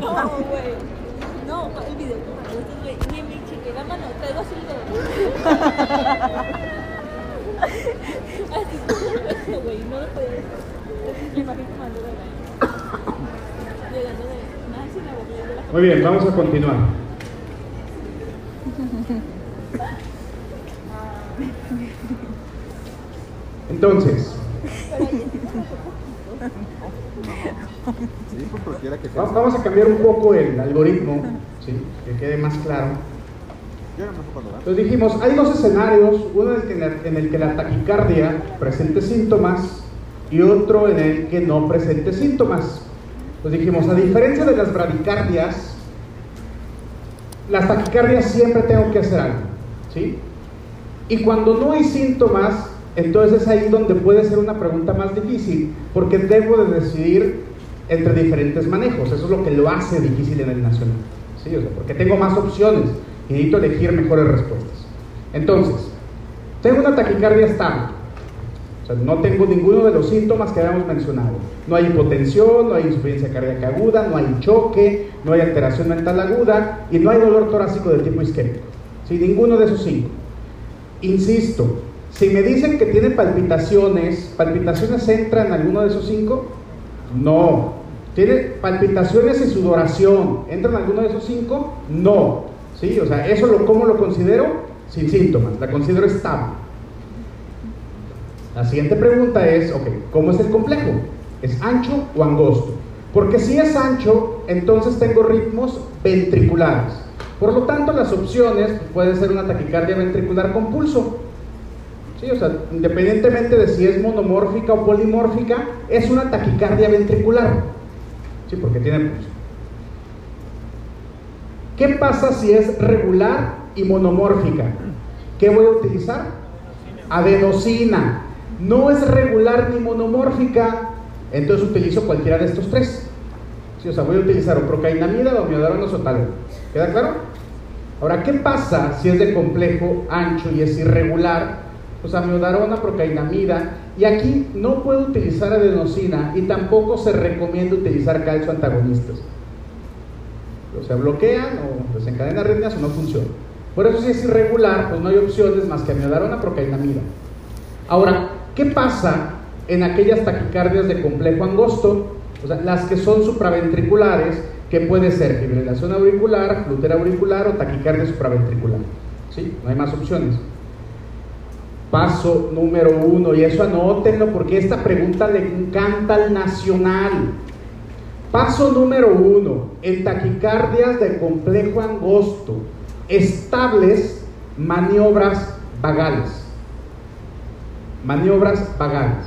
no, güey. No, el video que güey. Ni mi chiqué la mano, traigo así. Así como güey. No lo podía decir. La imagen. Llegando de. Nada, sin la boca de la. Muy bien, vamos a continuar. Entonces, Sí, pues cualquiera que va- vamos a cambiar un poco el algoritmo, ¿sí? que quede más claro. Entonces dijimos, hay dos escenarios, uno en el, que la, en el que la taquicardia presente síntomas y otro en el que no presente síntomas. Entonces dijimos, a diferencia de las bradicardias, las taquicardias siempre tengo que hacer algo, ¿sí? Y cuando no hay síntomas, entonces es ahí donde puede ser una pregunta más difícil, porque debo de decidir entre diferentes manejos. Eso es lo que lo hace difícil en el nacional, ¿sí? Porque tengo más opciones y necesito elegir mejores respuestas. Entonces, tengo una taquicardia estable. O no tengo ninguno de los síntomas que habíamos mencionado. No hay hipotensión, no hay insuficiencia cardíaca aguda, no hay choque, no hay alteración mental aguda y no hay dolor torácico de tipo isquémico. ¿Sí? Ninguno de esos cinco. Insisto, si me dicen que tiene palpitaciones, ¿palpitaciones entra en alguno de esos cinco? No. ¿Tiene palpitaciones y sudoración? ¿Entra en alguno de esos cinco? No. ¿Sí? O sea, ¿eso lo, cómo lo considero? Sin síntomas. La considero estable. La siguiente pregunta es, ok, ¿cómo es el complejo? ¿Es ancho o angosto? Porque si es ancho, entonces tengo ritmos ventriculares. Por lo tanto, las opciones pueden ser una taquicardia ventricular con pulso. Sí, o sea, independientemente de si es monomórfica o polimórfica, es una taquicardia ventricular. Sí, porque tiene. ¿Qué pasa si es regular y monomórfica? ¿Qué voy a utilizar? Adenosina. No es regular ni monomórfica, entonces utilizo cualquiera de estos tres. O sea, voy a utilizar o procainamida o miodarona o. ¿Queda claro? Ahora, ¿qué pasa si es de complejo ancho y es irregular? Pues amiodarona, procainamida. Y aquí no puedo utilizar adenosina y tampoco se recomienda utilizar calcio antagonistas. O sea, bloquean o desencadenan arritmias o no funcionan. Por eso si es irregular, pues no hay opciones más que amiodarona, procainamida. Ahora, ¿qué pasa en aquellas taquicardias de complejo angosto? O sea, las que son supraventriculares, que puede ser fibrilación auricular, flutera auricular o taquicardia supraventricular. ¿Sí? No hay más opciones. Paso número uno, y eso anótenlo porque esta pregunta le encanta al nacional. Paso número uno, en taquicardias de complejo angosto, estables, maniobras vagales. Maniobras vagales.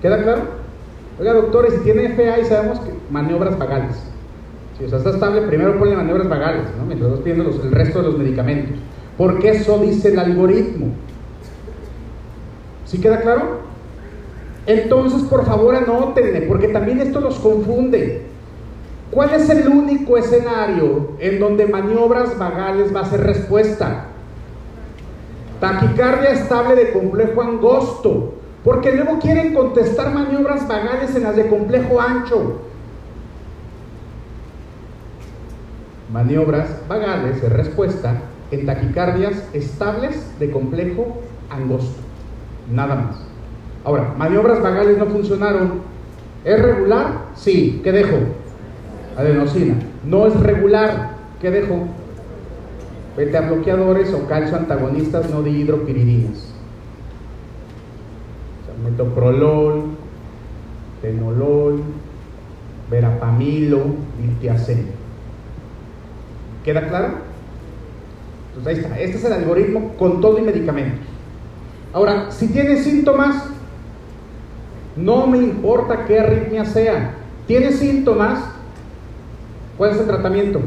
¿Queda claro? Oiga, doctores, si tiene FA y sabemos que maniobras vagales. Si está estable, primero ponle maniobras vagales, ¿no? Mientras vas pidiendo los- el resto de los medicamentos. Porque eso dice el algoritmo. ¿Sí queda claro? Entonces, por favor, anótenle, porque también esto los confunde. ¿Cuál es el único escenario en donde maniobras vagales va a ser respuesta? Taquicardia estable de complejo angosto. Porque luego quieren contestar maniobras vagales en las de complejo ancho. Maniobras vagales es respuesta en taquicardias estables de complejo angosto. Nada más. Ahora, maniobras vagales no funcionaron. ¿Es regular? Sí. ¿Qué dejo? Adenosina. No es regular. ¿Qué dejo? Beta bloqueadores o calcio antagonistas no dihidropiridinas. O sea, metoprolol, tenolol, verapamilo, litiaceno. ¿Queda claro? Pues ahí está. Este es el algoritmo con todo y medicamentos. Ahora, si tiene síntomas, no me importa qué arritmia sea. Tiene síntomas, ¿cuál es el tratamiento?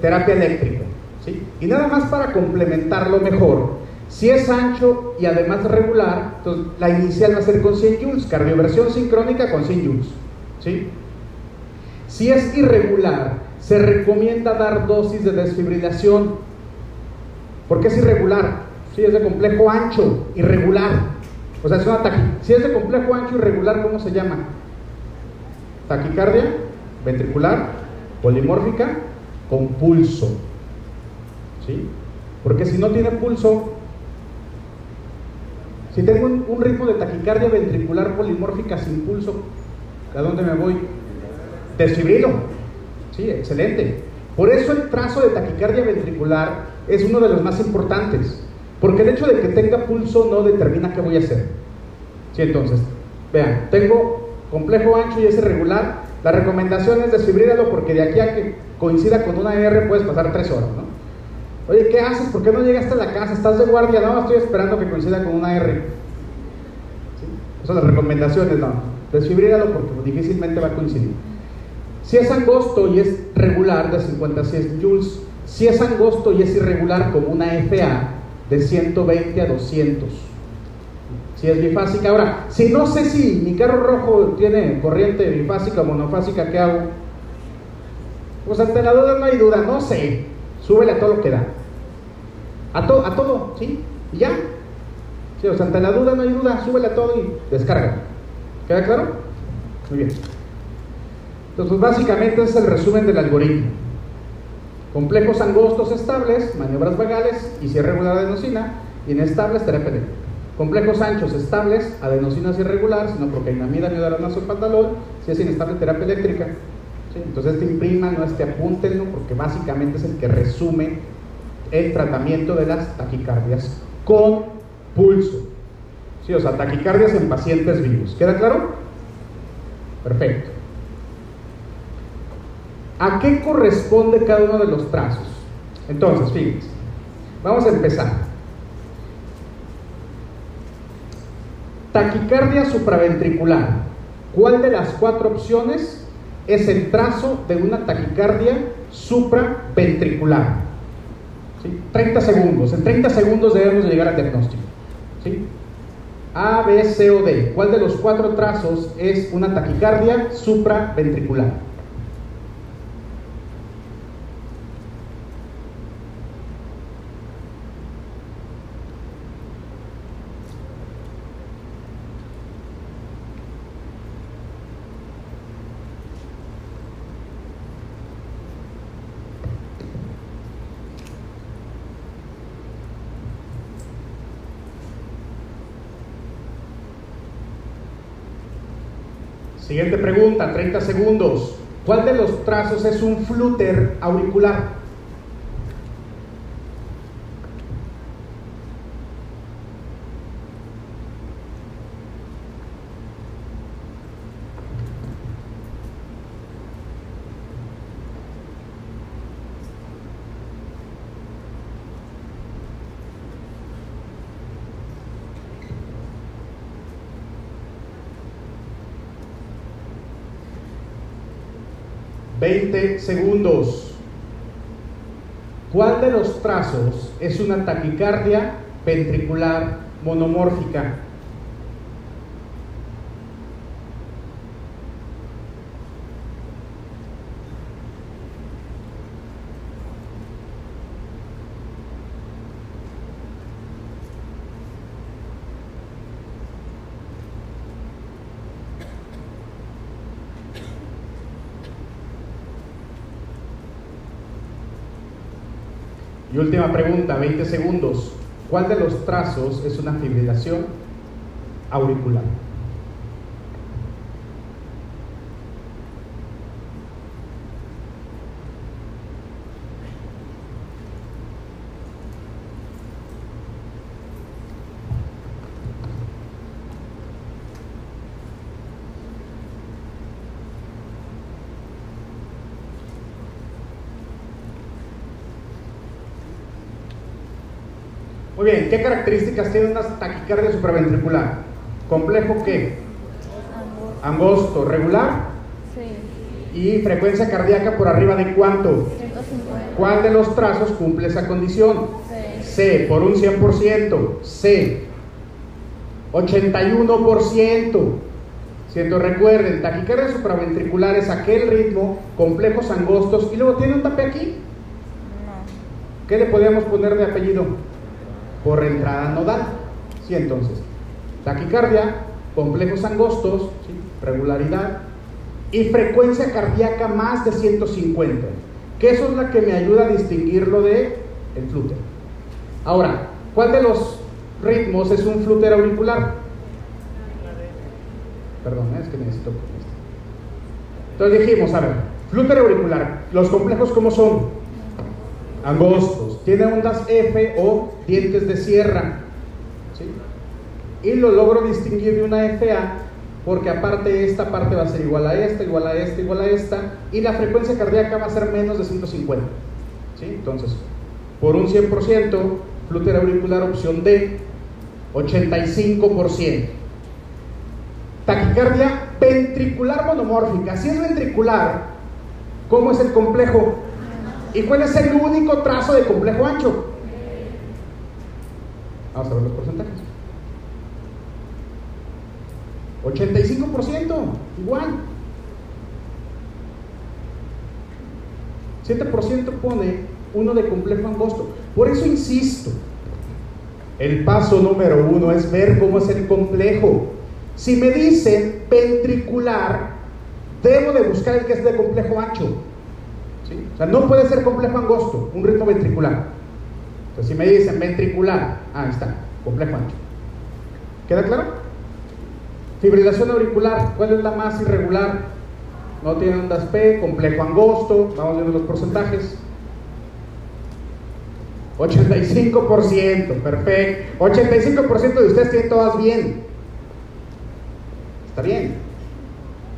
Terapia eléctrica. ¿sí? Y nada más para complementarlo mejor, si es ancho y además regular, entonces la inicial va a ser con 100 joules, cardioversión sincrónica con 100 joules. ¿sí? Si es irregular, se recomienda dar dosis de desfibrilación. ¿Por qué es irregular? Si es de complejo ancho, irregular. O sea, es una taqui. Si es de complejo ancho, irregular, ¿cómo se llama? Taquicardia ventricular polimórfica con pulso. ¿Sí? Porque si no tiene pulso, si tengo un, un ritmo de taquicardia ventricular polimórfica sin pulso, ¿a dónde me voy? Desfibrilo. Sí, excelente. Por eso el trazo de taquicardia ventricular es uno de los más importantes. Porque el hecho de que tenga pulso no determina qué voy a hacer. Sí, entonces, vean, tengo complejo ancho y es irregular. La recomendación es desfibrílalo porque de aquí a que coincida con una R puedes pasar tres horas, ¿no? Oye, ¿qué haces? ¿Por qué no llegaste a la casa? ¿Estás de guardia? No, estoy esperando que coincida con una R. ¿Sí? Esas las recomendaciones, no. Desfibrílalo porque difícilmente va a coincidir. Si es angosto y es regular, de 56 joules. Si es angosto y es irregular, como una FA, de 120 a 200. Si es bifásica. Ahora, si no sé si mi carro rojo tiene corriente bifásica o monofásica, ¿qué hago? Pues ante la duda no hay duda, no sé. Súbele a todo lo que da. A, to a todo, ¿sí? Y ya. Sí, o sea, ante la duda no hay duda, súbele a todo y descarga. ¿Queda claro? Muy bien. Entonces, básicamente ese es el resumen del algoritmo. Complejos angostos estables, maniobras vagales y si regular adenosina, inestables, terapia eléctrica. Complejos anchos estables, adenosina si irregular, sino procainamida, miodarona, sulfandalol, si es inestable, terapia eléctrica. Entonces, este imprima, no este apúntenlo, porque básicamente es el que resume el tratamiento de las taquicardias con pulso. Sí, o sea, taquicardias en pacientes vivos. ¿Queda claro? Perfecto. ¿A qué corresponde cada uno de los trazos? Entonces, fíjense, vamos a empezar. Taquicardia supraventricular. ¿Cuál de las cuatro opciones es el trazo de una taquicardia supraventricular? ¿Sí? 30 segundos. En 30 segundos debemos llegar al diagnóstico. ¿Sí? A, B, C o D. ¿Cuál de los cuatro trazos es una taquicardia supraventricular? Siguiente pregunta, 30 segundos. ¿Cuál de los trazos es un flúter auricular? Veinte segundos. ¿Cuál de los trazos es una taquicardia ventricular monomórfica? Última pregunta, 20 segundos. ¿Cuál de los trazos es una fibrilación auricular? Muy bien, ¿qué características tiene una taquicardia supraventricular? ¿Complejo qué? Angosto, regular Sí. y frecuencia cardíaca por arriba de cuánto? 150. ¿Cuál de los trazos cumple esa condición? Sí. C, por un 100%. C, 81%. Siento, recuerden, taquicardia supraventricular es aquel ritmo, complejos angostos, y luego tiene un tape aquí. No. ¿Qué le podríamos poner de apellido? Por entrada nodal. Sí, entonces, taquicardia, complejos angostos, regularidad, y frecuencia cardíaca más de 150, que eso es la que me ayuda a distinguirlo de el flúter. Ahora, ¿cuál de los ritmos es un flúter auricular? Perdón, es que necesito Entonces dijimos, a ver, flúter auricular, los complejos ¿cómo son? Angostos, tiene ondas F o dientes de sierra. Y lo logro distinguir de una FA porque aparte esta parte va a ser igual a esta, igual a esta, igual a esta, y la frecuencia cardíaca va a ser menos de 150. ¿sí? Entonces, por un 100%, flúter auricular opción D, 85%. Taquicardia ventricular monomórfica. Si es ventricular, ¿cómo es el complejo? ¿Y cuál es el único trazo de complejo ancho? Vamos a ver los porcentajes. 85%, igual. 7% pone uno de complejo angosto. Por eso insisto, el paso número uno es ver cómo es el complejo. Si me dicen ventricular, debo de buscar el que es de complejo ancho. O sea, no puede ser complejo angosto, un ritmo ventricular. Entonces, si me dicen ventricular, ah, ahí está, complejo ancho. ¿Queda claro? Fibrilación auricular, ¿cuál es la más irregular? No tiene ondas P, complejo angosto, vamos viendo los porcentajes. 85%, perfecto. 85% de ustedes tienen todas bien. Está bien.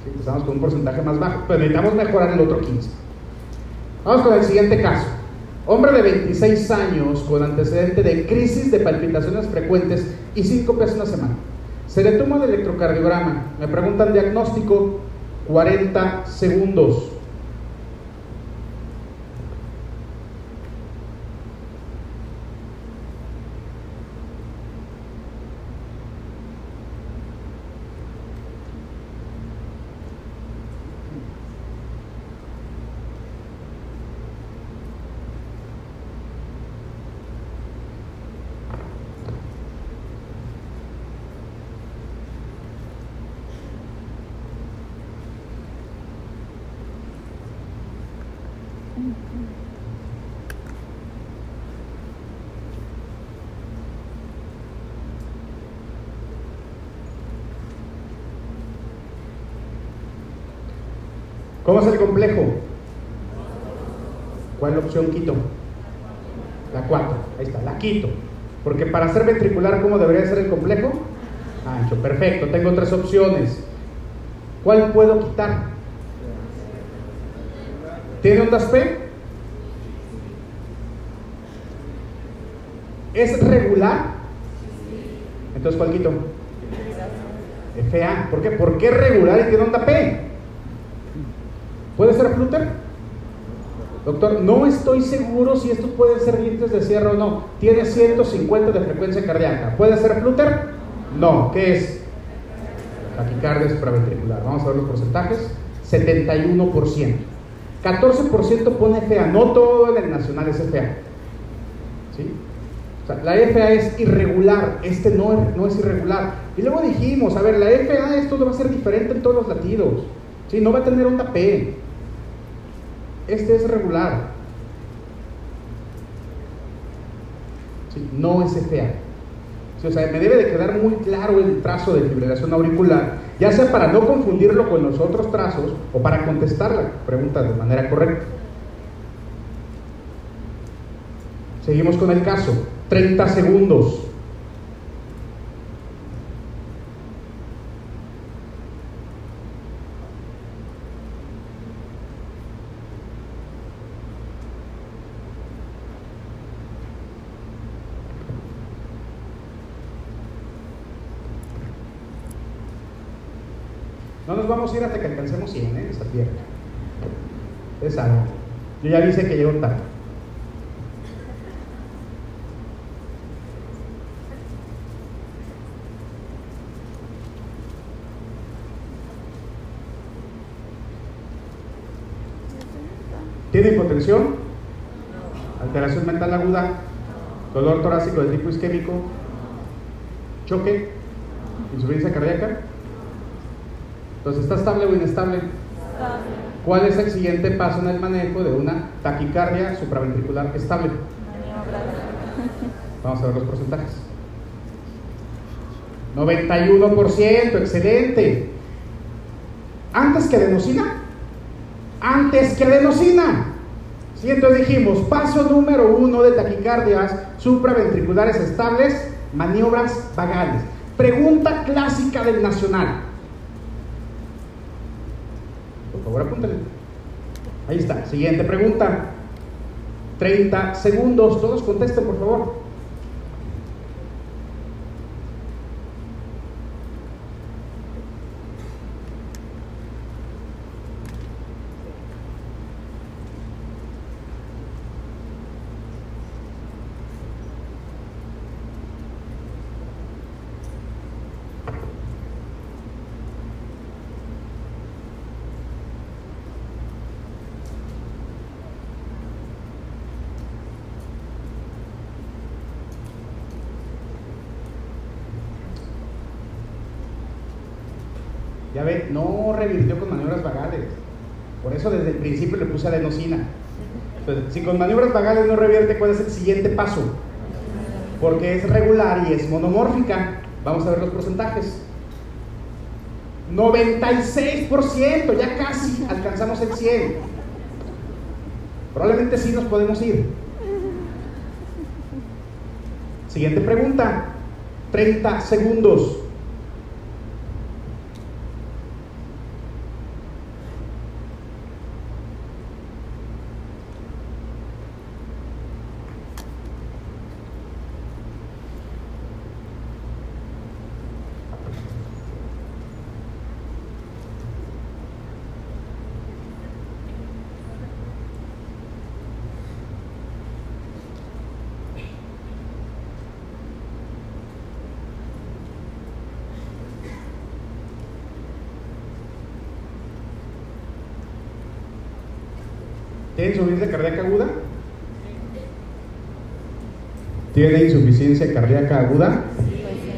empezamos con un porcentaje más bajo, pero necesitamos mejorar el otro 15. Vamos con el siguiente caso. Hombre de 26 años con antecedente de crisis de palpitaciones frecuentes y 5 pesos una semana. Se le toma el electrocardiograma. Me preguntan diagnóstico, 40 segundos. ¿Cómo es el complejo? ¿Cuál opción quito? La 4. Ahí está, la quito. Porque para ser ventricular, ¿cómo debería ser el complejo? Ancho, perfecto. Tengo tres opciones. ¿Cuál puedo quitar? ¿Tiene ondas P? ¿Es regular? Entonces, ¿cuál quito? FA. ¿Por qué? ¿Por qué regular y tiene onda P? ¿Puede ser flúter? Doctor, no estoy seguro si estos pueden ser dientes de sierra o no. Tiene 150 de frecuencia cardíaca. ¿Puede ser flúter? No. ¿Qué es? Taquicardia supraventricular. Vamos a ver los porcentajes. 71%. 14% pone FA. No todo el nacional es FA. ¿Sí? O sea, la FA es irregular. Este no, no es irregular. Y luego dijimos, a ver, la FA esto va a ser diferente en todos los latidos. ¿Sí? No va a tener onda P. Este es regular. No es FA. o sea, me debe de quedar muy claro el trazo de fibrilación auricular, ya sea para no confundirlo con los otros trazos o para contestar la pregunta de manera correcta. Seguimos con el caso. 30 segundos. Vamos a ir hasta que alcancemos 100, ¿eh? Esa tierra. Es algo. Yo ya dice que llego tarde. ¿Tiene hipotensión? Alteración mental aguda, dolor torácico de tipo isquémico, choque, insuficiencia cardíaca. Entonces, ¿está estable o inestable? ¿Cuál es el siguiente paso en el manejo de una taquicardia supraventricular estable? Vamos a ver los porcentajes. 91%, excelente. ¿Antes que adenosina? Antes que adenosina. Sí, entonces dijimos, paso número uno de taquicardias supraventriculares estables, maniobras vagales. Pregunta clásica del nacional. Por favor, apúntale. Ahí está. Siguiente pregunta. 30 segundos. Todos contesten, por favor. Ya ve, no revirtió con maniobras vagales. Por eso desde el principio le puse adenosina. Entonces, si con maniobras vagales no revierte, ¿cuál es el siguiente paso? Porque es regular y es monomórfica. Vamos a ver los porcentajes. 96%, ya casi alcanzamos el 100. Probablemente sí nos podemos ir. Siguiente pregunta. 30 segundos. ¿Tiene insuficiencia cardíaca aguda? ¿Tiene insuficiencia cardíaca aguda?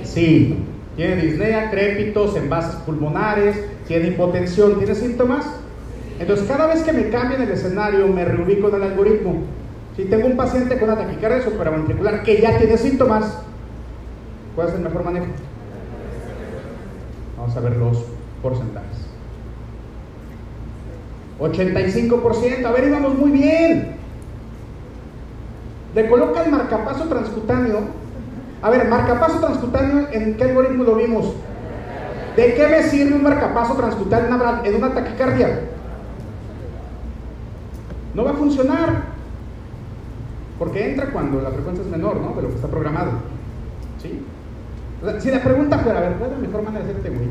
Sí. ¿Tiene disnea, crépitos, envases pulmonares? ¿Tiene hipotensión? ¿Tiene síntomas? Entonces, cada vez que me cambien el escenario, me reubico en el algoritmo. Si tengo un paciente con una taquicardia supraventricular que ya tiene síntomas, ¿cuál es el mejor manejo? Vamos a ver los porcentajes. 85%, a ver, íbamos muy bien. Le coloca el marcapaso transcutáneo. A ver, marcapaso transcutáneo, ¿en qué algoritmo lo vimos? ¿De qué me sirve un marcapaso transcutáneo en una, taquicardia? No va a funcionar. Porque entra cuando la frecuencia es menor, ¿no? De lo que está programado. ¿Sí? Si la pregunta fuera, a ver, ¿cuál es la mejor manera de hacerte güey?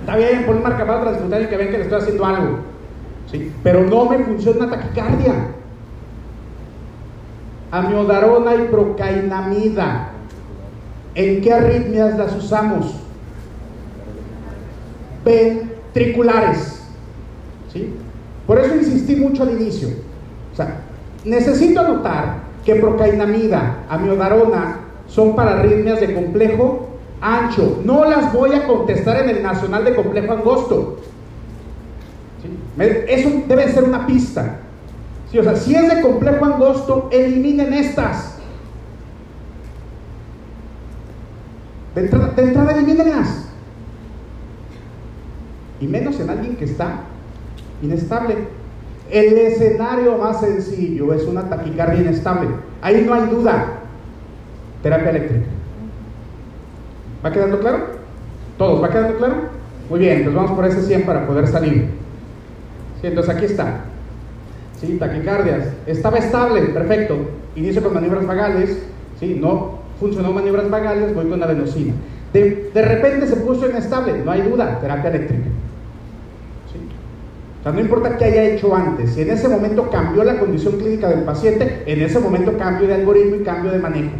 Está bien, pon un marcador transcutáneo y que ven que le estoy haciendo algo. ¿Sí? Pero no me funciona taquicardia. Amiodarona y procainamida. ¿En qué arritmias las usamos? Ventriculares. ¿sí? Por eso insistí mucho al inicio. O sea, necesito anotar que procainamida, amiodarona son para arritmias de complejo ancho. No las voy a contestar en el nacional de complejo angosto. Eso debe ser una pista. Si es de complejo angosto, eliminen estas. De entrada, de entrada elimínenlas. Y menos en alguien que está inestable. El escenario más sencillo es una taquicardia inestable. Ahí no hay duda. Terapia eléctrica. ¿Va quedando claro? ¿Todos? ¿Va quedando claro? Muy bien, pues vamos por ese 100 para poder salir. Sí, entonces aquí está. Sí, taquicardias. Estaba estable, perfecto. Inicio con maniobras vagales. Sí, no funcionó maniobras vagales, voy con adenosina. De, de repente se puso inestable, no hay duda, terapia eléctrica. ¿Sí? O sea, no importa qué haya hecho antes, si en ese momento cambió la condición clínica del paciente, en ese momento cambio de algoritmo y cambio de manejo.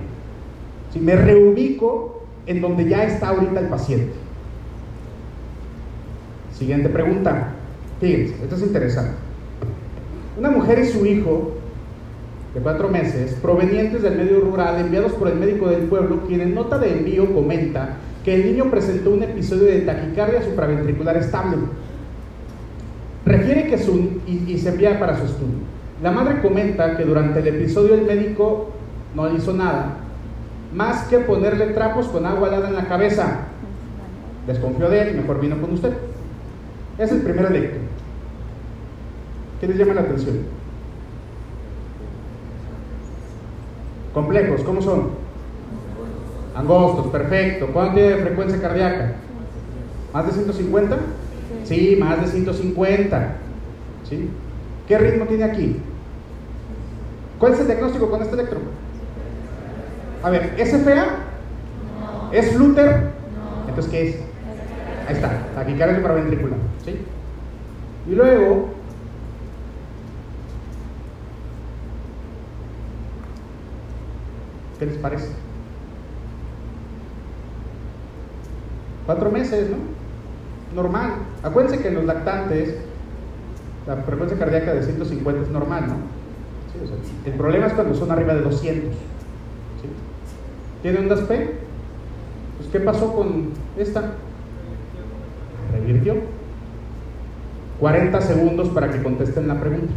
Si me reubico en donde ya está ahorita el paciente. Siguiente pregunta. Fíjense, esto es interesante. Una mujer y su hijo de cuatro meses, provenientes del medio rural, enviados por el médico del pueblo, quien en nota de envío comenta que el niño presentó un episodio de taquicardia supraventricular estable. Refiere que su, y, y se envía para su estudio. La madre comenta que durante el episodio el médico no hizo nada, más que ponerle trapos con agua helada en la cabeza. Desconfió de él mejor vino con usted. Es el primer electo. ¿Qué les llama la atención? Complejos, ¿cómo son? Angostos, perfecto. ¿Cuánto tiene de frecuencia cardíaca? ¿Más de 150? Sí, más de 150. ¿Sí? ¿Qué ritmo tiene aquí? ¿Cuál es el diagnóstico con este electro? A ver, ¿es FA? ¿Es Flutter? Entonces, ¿qué es? Ahí está, taquicardia supraventricular. ¿sí? Y luego, ¿qué les parece? Cuatro meses, ¿no? Normal. Acuérdense que en los lactantes la frecuencia cardíaca de 150 es normal, ¿no? El problema es cuando son arriba de 200. ¿sí? ¿Tiene ondas P? Pues, ¿qué pasó con esta? Revirtió. 40 segundos para que contesten la pregunta.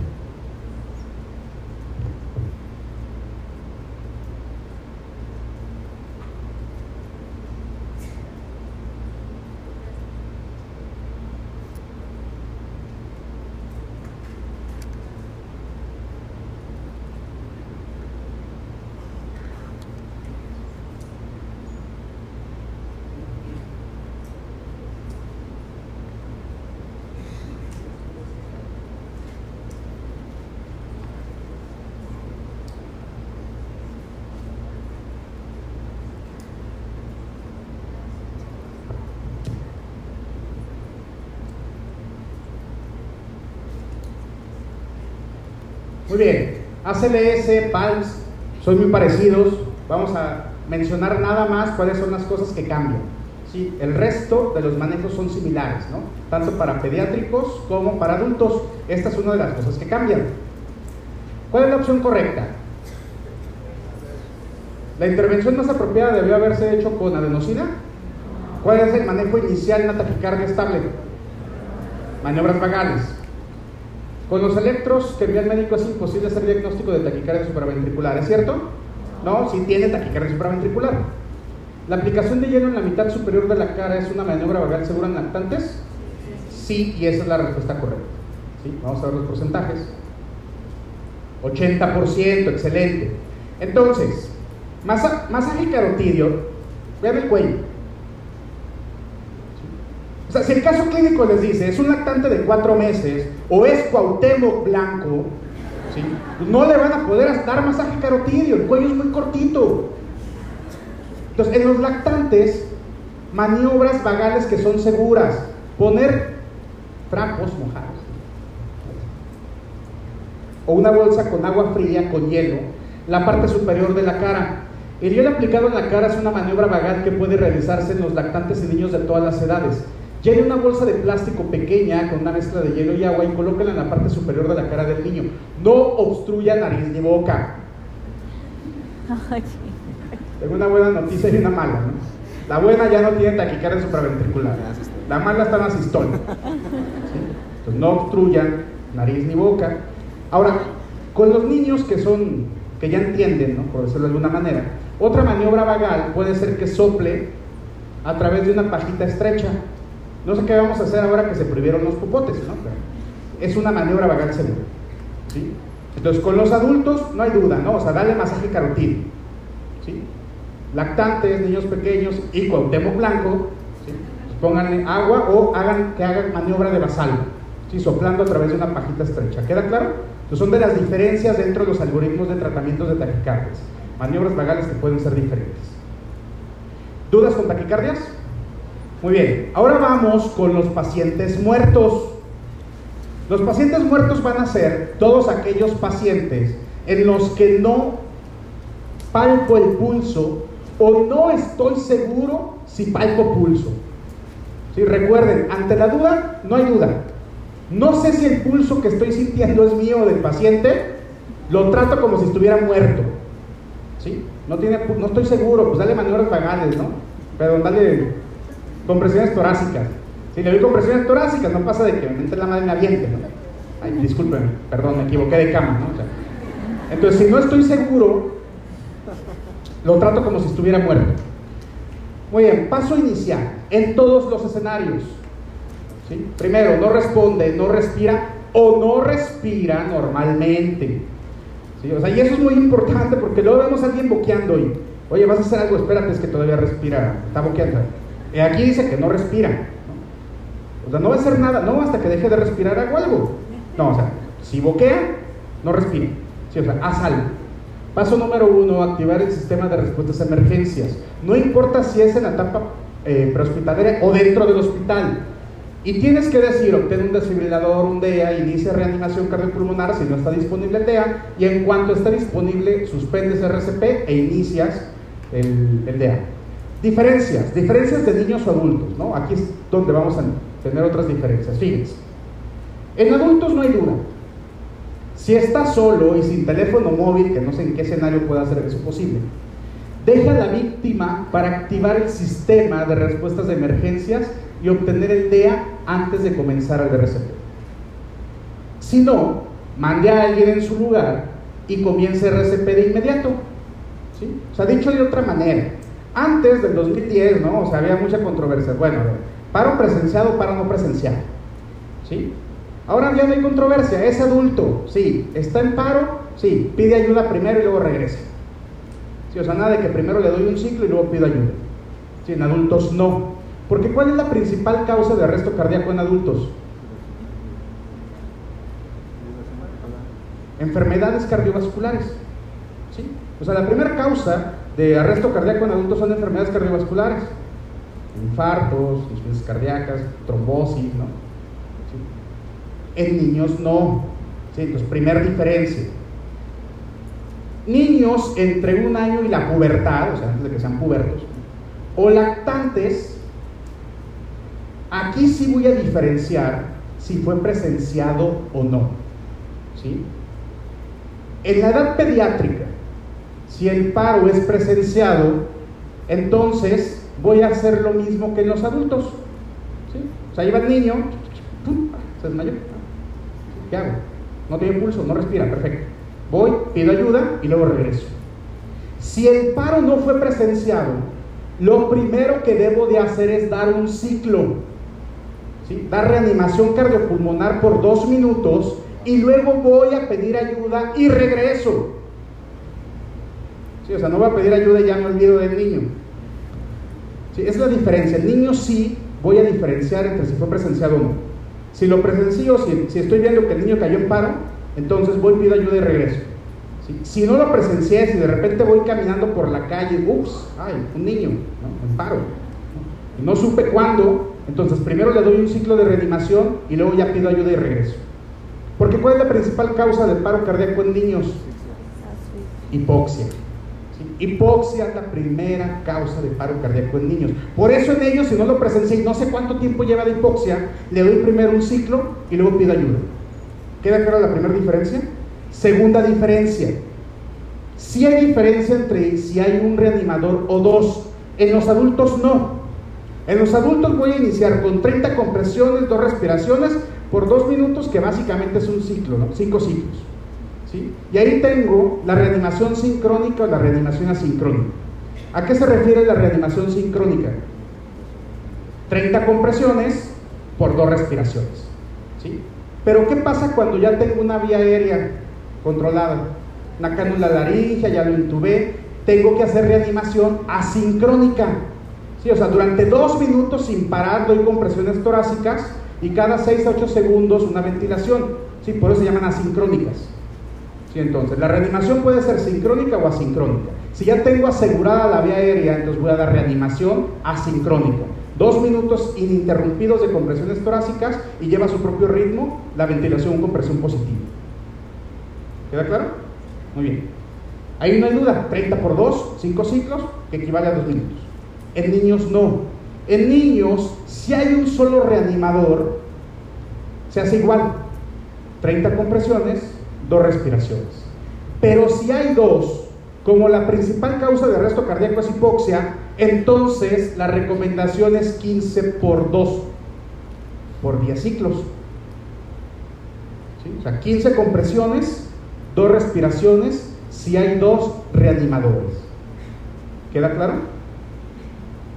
Muy bien, ACLS, PALS, son muy parecidos. Vamos a mencionar nada más cuáles son las cosas que cambian. ¿sí? El resto de los manejos son similares, ¿no? tanto para pediátricos como para adultos. Esta es una de las cosas que cambian. ¿Cuál es la opción correcta? La intervención más apropiada debió haberse hecho con adenosina. ¿Cuál es el manejo inicial en una taquicardia estable? Maniobras vagales. Con los electros que envía el médico es imposible hacer diagnóstico de taquicardia supraventricular, ¿es cierto? No, si tiene taquicardia supraventricular. ¿La aplicación de hielo en la mitad superior de la cara es una maniobra vagal segura en lactantes? Sí, y esa es la respuesta correcta. ¿Sí? Vamos a ver los porcentajes. 80%, excelente. Entonces, masa, masaje carotidio, vean el cuello. O sea, si el caso clínico les dice, es un lactante de cuatro meses o es Cuauhtémoc Blanco. Pues no le van a poder dar masaje carotidio, el cuello es muy cortito. Entonces, en los lactantes, maniobras vagales que son seguras, poner trapos mojados o una bolsa con agua fría, con hielo, la parte superior de la cara. El hielo aplicado en la cara es una maniobra vagal que puede realizarse en los lactantes y niños de todas las edades. Llene una bolsa de plástico pequeña con una mezcla de hielo y agua y colóquela en la parte superior de la cara del niño. No obstruya nariz ni boca. Tengo una buena noticia y una mala. ¿no? La buena ya no tiene taquicardia supraventricular. La mala está en la. Entonces no obstruyan nariz ni boca. Ahora, con los niños que son, que ya entienden, ¿no? por decirlo de alguna manera, otra maniobra vagal puede ser que sople a través de una pajita estrecha. No sé qué vamos a hacer ahora que se prohibieron los popotes, ¿no? Es una maniobra vagal segura. ¿sí? Entonces, con los adultos no hay duda, ¿no? O sea, dale masaje carotídeo. ¿sí? Lactantes, niños pequeños y Cuauhtémoc blanco, ¿sí? Pues pónganle agua o hagan que hagan maniobra de basal, soplando a través de una pajita estrecha. ¿Queda claro? Entonces, son de las diferencias dentro de los algoritmos de tratamientos de taquicardias. Maniobras vagales que pueden ser diferentes. ¿Dudas con taquicardias? Muy bien, ahora vamos con los pacientes muertos. Los pacientes muertos van a ser todos aquellos pacientes en los que no palpo el pulso o no estoy seguro si palpo pulso. Recuerden, ante la duda, no hay duda. No sé si el pulso que estoy sintiendo es mío o del paciente, lo trato como si estuviera muerto. ¿Sí? No, no estoy seguro, pues dale maniobras vagales, ¿no? Pero dale compresiones torácicas. Si le doy compresiones torácicas, no pasa de que me entre la madre y me aviente, ¿no? Ay, disculpen, perdón, me equivoqué de cama, ¿no? Entonces, si no estoy seguro, lo trato como si estuviera muerto. Muy bien, paso inicial en todos los escenarios. ¿sí? Primero, no responde, no respira o no respira normalmente. ¿sí? O sea, y eso es muy importante porque luego vemos a alguien boqueando y, oye, vas a hacer algo, espérate, es que todavía respira, está boqueando. Aquí dice que no respira. O sea, no va a hacer nada, no hasta que deje de respirar hago algo. No, o sea, si boquea, no respira. Sí, o sea, haz algo. Paso número uno, activar el sistema de respuestas a emergencias. No importa si es en la etapa eh, prehospitalaria o dentro del hospital. Y tienes que decir, obtén un desfibrilador, un DEA, inicia reanimación cardiopulmonar si no está disponible el DEA, y en cuanto esté disponible, suspendes RCP e inicias el, el DEA. Diferencias, diferencias de niños o adultos, ¿no? Aquí es donde vamos a tener otras diferencias. Fíjense. En adultos no hay duda. Si está solo y sin teléfono móvil, que no sé en qué escenario puede hacer eso posible, deja a la víctima para activar el sistema de respuestas de emergencias y obtener el DEA antes de comenzar el RCP. Si no, mande a alguien en su lugar y comience RCP de inmediato. ¿sí? O sea, dicho de otra manera, antes del 2010, ¿no? O sea, había mucha controversia. Bueno, paro presenciado, paro no presenciado. ¿Sí? Ahora ya no hay controversia, es adulto, sí, está en paro, sí, pide ayuda primero y luego regresa. Sí, o sea, nada de que primero le doy un ciclo y luego pido ayuda. Sí, en adultos no. Porque ¿cuál es la principal causa de arresto cardíaco en adultos? Enfermedades cardiovasculares. ¿Sí? O sea, la primera causa de arresto cardíaco en adultos son enfermedades cardiovasculares. Infartos, insuficiencias cardíacas, trombosis, ¿no? En niños no. ¿sí? Entonces, primera diferencia. Niños entre un año y la pubertad, o sea, antes de que sean pubertos, o lactantes, aquí sí voy a diferenciar si fue presenciado o no. ¿sí? En la edad pediátrica, si el paro es presenciado, entonces voy a hacer lo mismo que en los adultos. ¿sí? O sea, lleva el niño, ¡pum! se desmayó. ¿Qué hago? No tiene pulso, no respira, perfecto. Voy, pido ayuda y luego regreso. Si el paro no fue presenciado, lo primero que debo de hacer es dar un ciclo. Dar reanimación cardiopulmonar por dos minutos y luego voy a pedir ayuda y regreso. ¿Sí? O sea, no voy a pedir ayuda y ya me olvido del niño. ¿Sí? Es la diferencia. El niño sí voy a diferenciar entre si fue presenciado o no. Si lo presencio, si, si, estoy viendo que el niño cayó en paro, entonces voy, pido ayuda y regreso. ¿Sí? Si no lo presencié, si de repente voy caminando por la calle, ups, ay, un niño, ¿no? en paro, ¿no? y no supe cuándo, entonces primero le doy un ciclo de reanimación y luego ya pido ayuda y regreso. Porque ¿cuál es la principal causa del paro cardíaco en niños? Hipoxia. Hipoxia es la primera causa de paro cardíaco en niños. Por eso en ellos, si no lo presencié y no sé cuánto tiempo lleva de hipoxia, le doy primero un ciclo y luego pido ayuda. ¿Queda clara la primera diferencia? Segunda diferencia. Si hay diferencia entre si hay un reanimador o dos. En los adultos no. En los adultos voy a iniciar con 30 compresiones, dos respiraciones por dos minutos, que básicamente es un ciclo, ¿no? Cinco ciclos. Y ahí tengo la reanimación sincrónica o la reanimación asincrónica. ¿A qué se refiere la reanimación sincrónica? 30 compresiones por dos respiraciones. ¿sí? Pero ¿qué pasa cuando ya tengo una vía aérea controlada? Una cánula laringea, ya lo intubé, tengo que hacer reanimación asincrónica. ¿sí? O sea, durante dos minutos sin parar doy compresiones torácicas y cada 6 a 8 segundos una ventilación. ¿sí? Por eso se llaman asincrónicas. Entonces, la reanimación puede ser sincrónica o asincrónica. Si ya tengo asegurada la vía aérea, entonces voy a dar reanimación asincrónica. Dos minutos ininterrumpidos de compresiones torácicas y lleva a su propio ritmo la ventilación con presión positiva. ¿Queda claro? Muy bien. Ahí no hay duda, 30 por 2, 5 ciclos, que equivale a 2 minutos. En niños no. En niños, si hay un solo reanimador, se hace igual. 30 compresiones, 2 respiraciones. Pero si hay dos, como la principal causa de arresto cardíaco es hipoxia, entonces la recomendación es 15 por 2. por 10 ciclos. O sea, 15 compresiones, 2 respiraciones, si hay dos reanimadores. ¿Queda claro?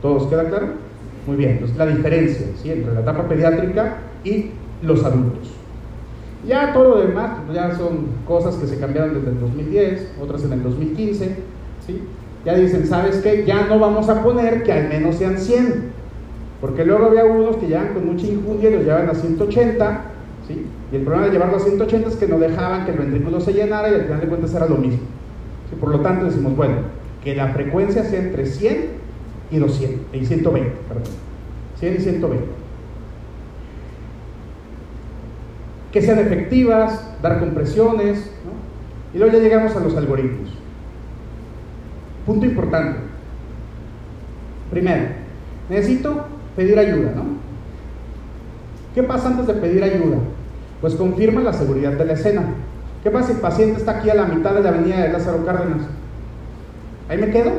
¿Todos queda claro? Muy bien, entonces la diferencia ¿sí? entre la etapa pediátrica y los adultos. Ya todo lo demás pues, ya son cosas que se cambiaron desde el 2010, otras en el 2015. ¿sí? Ya dicen, ¿sabes qué? Ya no vamos a poner que al menos sean 100. Porque luego había unos que llevan con mucha injundia y los llevan a 180. ¿sí? Y el problema de llevarlo a 180 es que no dejaban que el ventrículo se llenara y al final de cuentas era lo mismo. ¿sí? Por lo tanto decimos, bueno, que la frecuencia sea entre 100 y 200, y 120, perdón. 100 y 120. Que sean efectivas, dar compresiones, ¿no? y luego ya llegamos a los algoritmos. Punto importante. Primero, necesito pedir ayuda, ¿no? ¿Qué pasa antes de pedir ayuda? Pues confirma la seguridad de la escena. ¿Qué pasa si el paciente está aquí a la mitad de la avenida de Lázaro Cárdenas? ¿Ahí me quedo?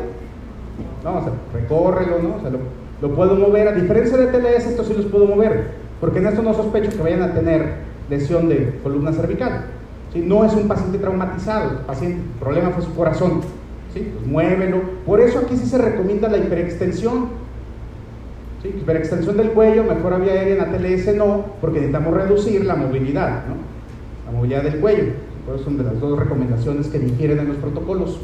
No, o recórrelo, ¿no? O sea, lo, lo puedo mover. A diferencia de TLS, esto sí los puedo mover, porque en esto no sospecho que vayan a tener lesión de columna cervical. No es un paciente traumatizado, el paciente, problema fue su corazón. ¿sí? Pues muévelo. Por eso aquí sí se recomienda la hiperextensión. ¿sí? Hiperextensión del cuello, mejor vía aérea en ATLS no, porque necesitamos reducir la movilidad, ¿no? la movilidad del cuello. Por son de las dos recomendaciones que difieren en los protocolos.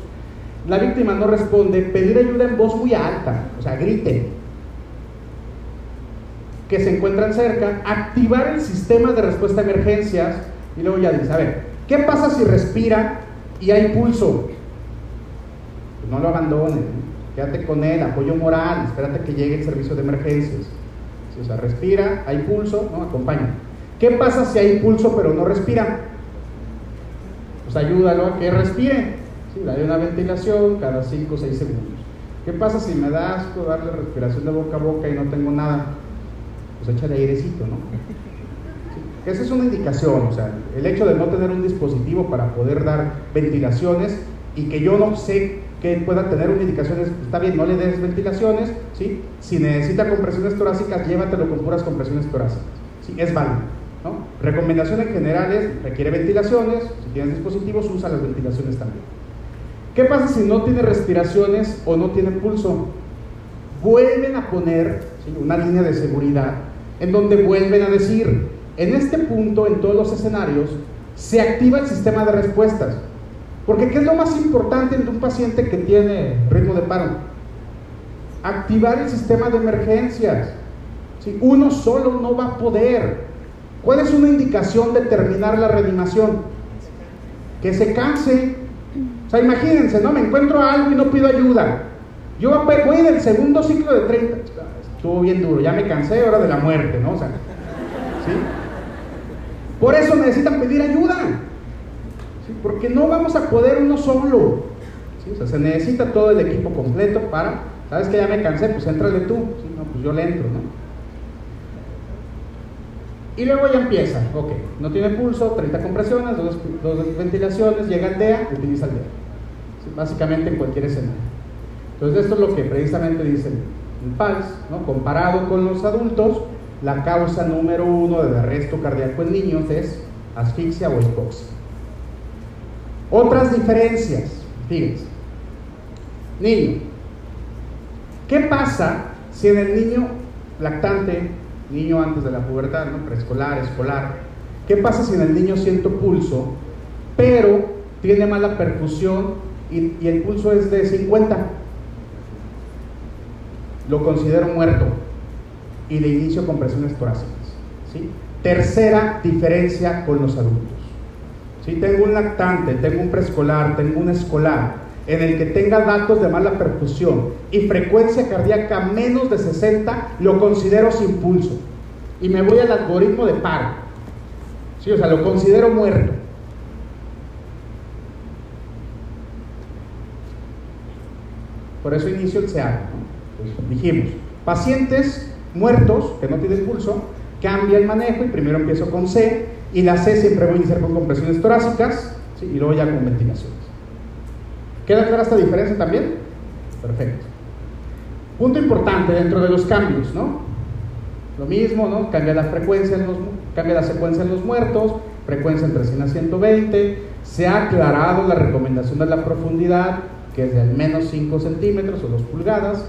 La víctima no responde, pedir ayuda en voz muy alta, o sea, grite, que se encuentran cerca, activar el sistema de respuesta a emergencias y luego ya dice, a ver, ¿qué pasa si respira y hay pulso? Pues no lo abandones, quédate con él, apoyo moral, espérate que llegue el servicio de emergencias. o sea, respira, hay pulso, ¿no? Acompaña. ¿Qué pasa si hay pulso pero no respira? Pues ayúdalo a que respire. ¿sí? Dale una ventilación cada 5 o 6 segundos. ¿Qué pasa si me da asco darle respiración de boca a boca y no tengo nada? Pues échale airecito, ¿no? Esa es una indicación, o sea, el hecho de no tener un dispositivo para poder dar ventilaciones y que yo no sé que pueda tener una indicación, está bien, no le des ventilaciones, ¿sí? Si necesita compresiones torácicas, llévatelo con puras compresiones torácicas, ¿sí? Es válido, ¿no? Recomendaciones generales, requiere ventilaciones, si tienes dispositivos, usa las ventilaciones también. ¿Qué pasa si no tiene respiraciones o no tiene pulso? Vuelven a poner una línea de seguridad en donde vuelven a decir, en este punto, en todos los escenarios, se activa el sistema de respuestas. Porque ¿qué es lo más importante en un paciente que tiene ritmo de paro? Activar el sistema de emergencias. si Uno solo no va a poder. ¿Cuál es una indicación de terminar la reanimación? Que se canse. O sea, imagínense, ¿no? Me encuentro algo y no pido ayuda. Yo voy en el segundo ciclo de 30 estuvo bien duro, ya me cansé, ahora de la muerte, ¿no? O sea, ¿sí? Por eso necesitan pedir ayuda, ¿sí? porque no vamos a poder uno solo, ¿sí? O sea, se necesita todo el equipo completo para, ¿sabes que ya me cansé? Pues entrale tú, ¿sí? No, pues yo le entro, ¿no? Y luego ya empieza, ok, no tiene pulso, 30 compresiones, dos, dos ventilaciones, llega el DEA, utiliza el DEA. Básicamente en cualquier escenario. Entonces esto es lo que precisamente dicen PALS, ¿no? comparado con los adultos, la causa número uno de arresto cardíaco en niños es asfixia o hipoxia. Otras diferencias, fíjense. Niño. ¿Qué pasa si en el niño lactante, niño antes de la pubertad, ¿no? preescolar, escolar, qué pasa si en el niño siento pulso, pero tiene mala perfusión y, y el pulso es de 50? Lo considero muerto y de inicio compresiones torácicas. ¿sí? Tercera diferencia con los adultos. Si tengo un lactante, tengo un preescolar, tengo un escolar en el que tenga datos de mala perfusión y frecuencia cardíaca menos de 60, lo considero sin pulso. Y me voy al algoritmo de paro. ¿Sí? O sea, lo considero muerto. Por eso inicio el. Pues, dijimos, pacientes muertos que no tienen pulso, cambia el manejo y primero empiezo con C y la C siempre voy a iniciar con compresiones torácicas y luego ya con ventilaciones. ¿Queda clara esta diferencia también? Perfecto. Punto importante dentro de los cambios, ¿no? lo mismo, ¿no? Cambia la frecuencia, en los, cambia la secuencia en los muertos, frecuencia entre 100 a 120, se ha aclarado la recomendación de la profundidad, que es de al menos 5 centímetros o 2 pulgadas,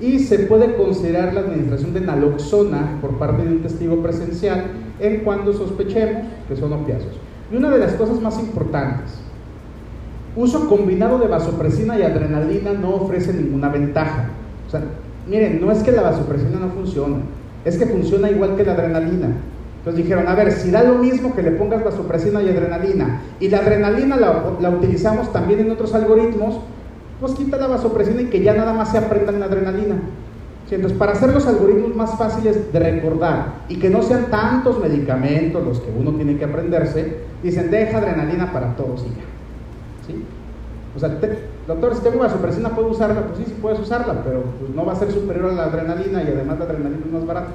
y se puede considerar la administración de naloxona por parte de un testigo presencial en cuando sospechemos que son opiáceos. Y una de las cosas más importantes, uso combinado de vasopresina y adrenalina no ofrece ninguna ventaja. O sea, miren, no es que la vasopresina no funcione, es que funciona igual que la adrenalina. Entonces dijeron, a ver, si da lo mismo que le pongas vasopresina y adrenalina, y la adrenalina la, utilizamos también en otros algoritmos, pues quita la vasopresina y que ya nada más se aprendan la adrenalina. Entonces, para hacer los algoritmos más fáciles de recordar y que no sean tantos medicamentos los que uno tiene que aprenderse, dicen, deja adrenalina para todos y ya. ¿Sí? O sea, doctor, si tengo vasopresina, ¿puedo usarla? Pues sí, sí puedes usarla, pero pues, no va a ser superior a la adrenalina y además la adrenalina es más barata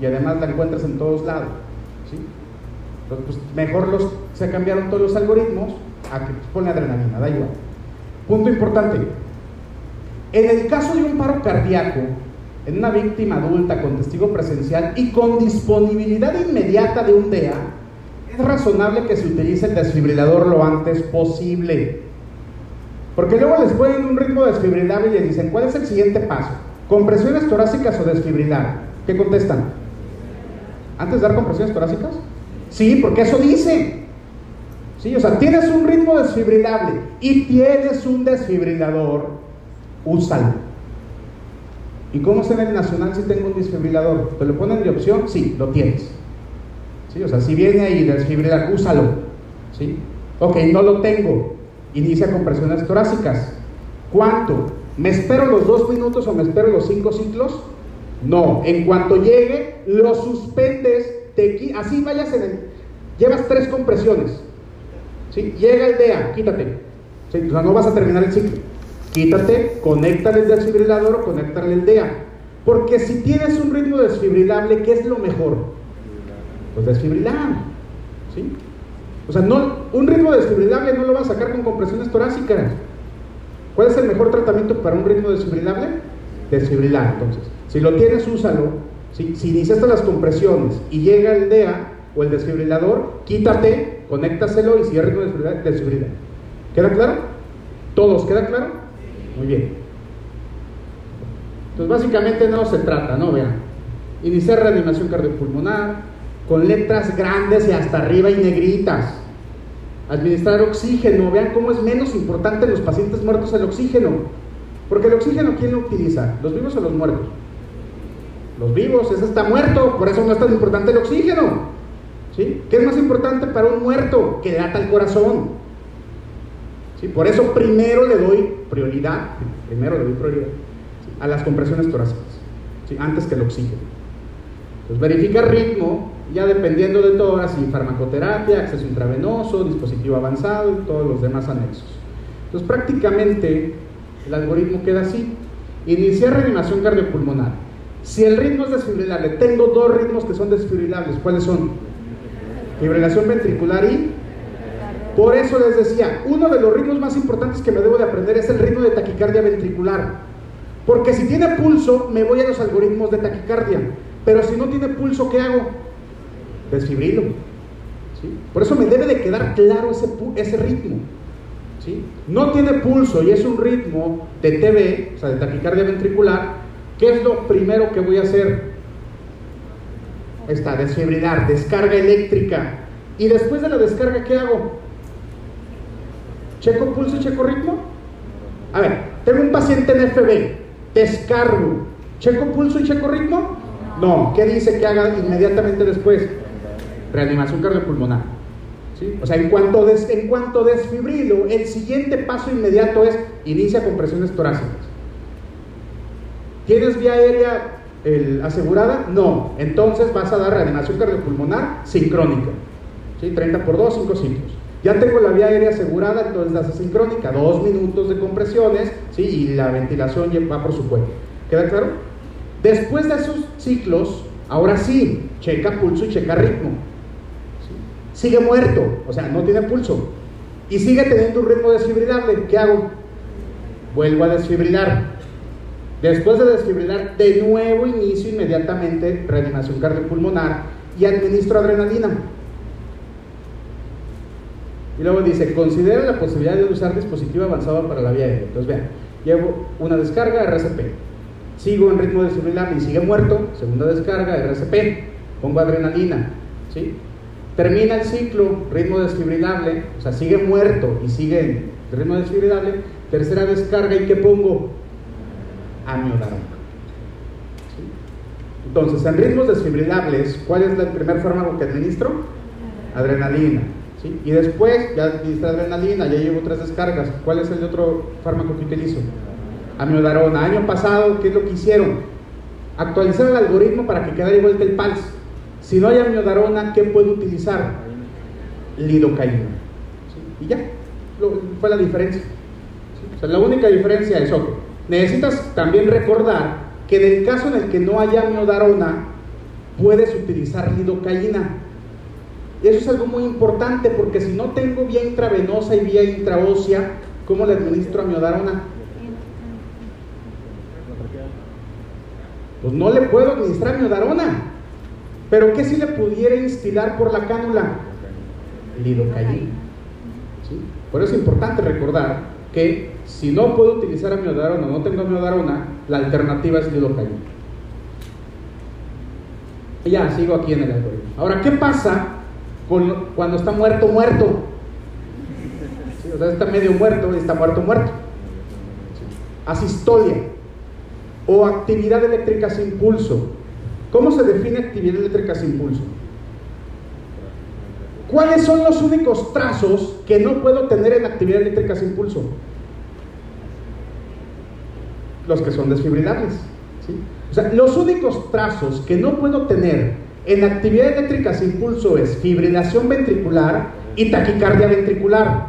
y además la encuentras en todos lados. ¿sí? Entonces, pues, mejor los, se cambiaron todos los algoritmos a que pues, pone adrenalina, da igual. Punto importante. En el caso de un paro cardíaco, en una víctima adulta con testigo presencial y con disponibilidad inmediata de un DEA, es razonable que se utilice el desfibrilador lo antes posible. Porque luego les ponen un ritmo desfibrilable y les dicen, ¿cuál es el siguiente paso? ¿Compresiones torácicas o desfibrilar? ¿Qué contestan? ¿Antes de dar compresiones torácicas? Sí, porque eso dice. Sí, o sea, tienes un ritmo desfibrilable y tienes un desfibrilador, úsalo. ¿Y cómo sé en el nacional si tengo un desfibrilador? ¿Te lo ponen de opción? Sí, lo tienes. ¿Sí? O sea, si viene ahí desfibrilar, úsalo. ¿Sí? Ok, no lo tengo. Inicia con presiones torácicas. ¿Cuánto? ¿Me espero los dos minutos o me espero los cinco ciclos? No, en cuanto llegue, lo suspendes, así vayas en el... Llevas tres compresiones. ¿Sí? Llega el DEA, quítate. O sea, no vas a terminar el ciclo. Quítate, conéctale el desfibrilador o conéctale el DEA. Porque si tienes un ritmo desfibrilable, ¿qué es lo mejor? Pues desfibrilar. ¿sí? O sea, no, un ritmo desfibrilable no lo vas a sacar con compresiones torácicas. ¿Cuál es el mejor tratamiento para un ritmo desfibrilable? Desfibrilar, entonces. Si lo tienes, úsalo. Si, si iniciaste las compresiones y llega el DEA o el desfibrilador, quítate, conéctaselo y hay ritmo desfibrilar. ¿Queda claro? ¿Todos? ¿Queda claro? Muy bien. Entonces, básicamente no se trata, ¿no? Vean. Iniciar reanimación cardiopulmonar con letras grandes y hasta arriba y negritas. Administrar oxígeno. Vean cómo es menos importante en los pacientes muertos el oxígeno. Porque el oxígeno, ¿quién lo utiliza? ¿Los vivos o los muertos? Los vivos, ese está muerto, por eso no es tan importante el oxígeno. ¿Qué es más importante para un muerto? Que lata el corazón. ¿Sí? Por eso primero le doy prioridad, primero le doy prioridad a las compresiones torácicas, antes que el oxígeno. Entonces verifica ritmo, ya dependiendo de todas, y farmacoterapia, acceso intravenoso, dispositivo avanzado y todos los demás anexos. Entonces prácticamente el algoritmo queda así. Iniciar reanimación cardiopulmonar. Si el ritmo es desfibrilable, tengo dos ritmos que son desfibrilables. ¿Cuáles son? Fibrilación ventricular y por eso les decía, uno de los ritmos más importantes que me debo de aprender es el ritmo de taquicardia ventricular. Porque si tiene pulso, me voy a los algoritmos de taquicardia. Pero si no tiene pulso, ¿qué hago? Desfibrilo. Por eso me debe de quedar claro ese, ese ritmo. ¿sí? No tiene pulso y es un ritmo de TB, o sea, de taquicardia ventricular. ¿Qué es lo primero que voy a hacer? Está, desfibrilar, descarga eléctrica. Y después de la descarga, ¿qué hago? ¿Checo pulso y checo ritmo? A ver, tengo un paciente en FB, descargo, ¿checo pulso y checo ritmo? No, ¿qué dice que haga inmediatamente después? Reanimación cardiopulmonar. ¿Sí? O sea, en cuanto, en cuanto desfibrilo, el siguiente paso inmediato es inicia compresiones torácicas. ¿Tienes vía aérea asegurada? No. Entonces vas a dar reanimación cardiopulmonar sincrónica. ¿Sí? 30 por 2, 5 ciclos. Ya tengo la vía aérea asegurada, entonces la sincrónica, dos minutos de compresiones, ¿sí? y la ventilación va por su cuenta. ¿Queda claro? Después de esos ciclos, ahora sí, checa pulso y checa ritmo. Sigue muerto, o sea, no tiene pulso. Y sigue teniendo un ritmo desfibrilable. ¿Qué hago? Vuelvo a desfibrilar. Después de desfibrilar, de nuevo inicio inmediatamente reanimación cardiopulmonar y administro adrenalina. Y luego dice, considera la posibilidad de usar dispositivo avanzado para la vía aérea. Entonces vean, llevo una descarga RCP, sigo en ritmo desfibrilable y sigue muerto, segunda descarga RCP, pongo adrenalina, ¿sí? Termina el ciclo, ritmo desfibrilable, o sea, sigue muerto y sigue en ritmo desfibrilable, tercera descarga y ¿qué pongo? Amiodarona. ¿Sí? Entonces, en ritmos desfibrilables, ¿cuál es el primer fármaco que administro? Adrenalina. ¿sí? Y después, ya administré adrenalina, ya llevo tres descargas. ¿Cuál es el otro fármaco que utilizo? Amiodarona. Año pasado, ¿qué es lo que hicieron? Actualizar el algoritmo para que quedara igual que el PALS. Si no hay amiodarona, ¿qué puedo utilizar? Lidocaína. ¿sí? Y ya, lo, fue la diferencia. ¿sí? O sea, la única diferencia es, ok, necesitas también recordar que en el caso en el que no haya amiodarona, puedes utilizar lidocaína. Eso es algo muy importante porque si no tengo vía intravenosa y vía intraósea, ¿cómo le administro amiodarona? Pues no le puedo administrar miodarona. Pero ¿qué si le pudiera instilar por la cánula? Lidocaína. ¿Sí? Por eso es importante recordar que si no puedo utilizar amiodarona, no tengo amiodarona, la alternativa es lidocaína. Y ya, sigo aquí en el algoritmo. Ahora, ¿qué pasa cuando está muerto, muerto? O sea, está medio muerto y está muerto, muerto. Asistolia o actividad eléctrica sin pulso. ¿Cómo se define actividad eléctrica sin pulso? ¿Cuáles son los únicos trazos que no puedo tener en actividad eléctrica sin pulso? Los que son desfibrilables. ¿sí? O sea, los únicos trazos que no puedo tener en actividad eléctrica sin pulso es fibrilación ventricular y taquicardia ventricular.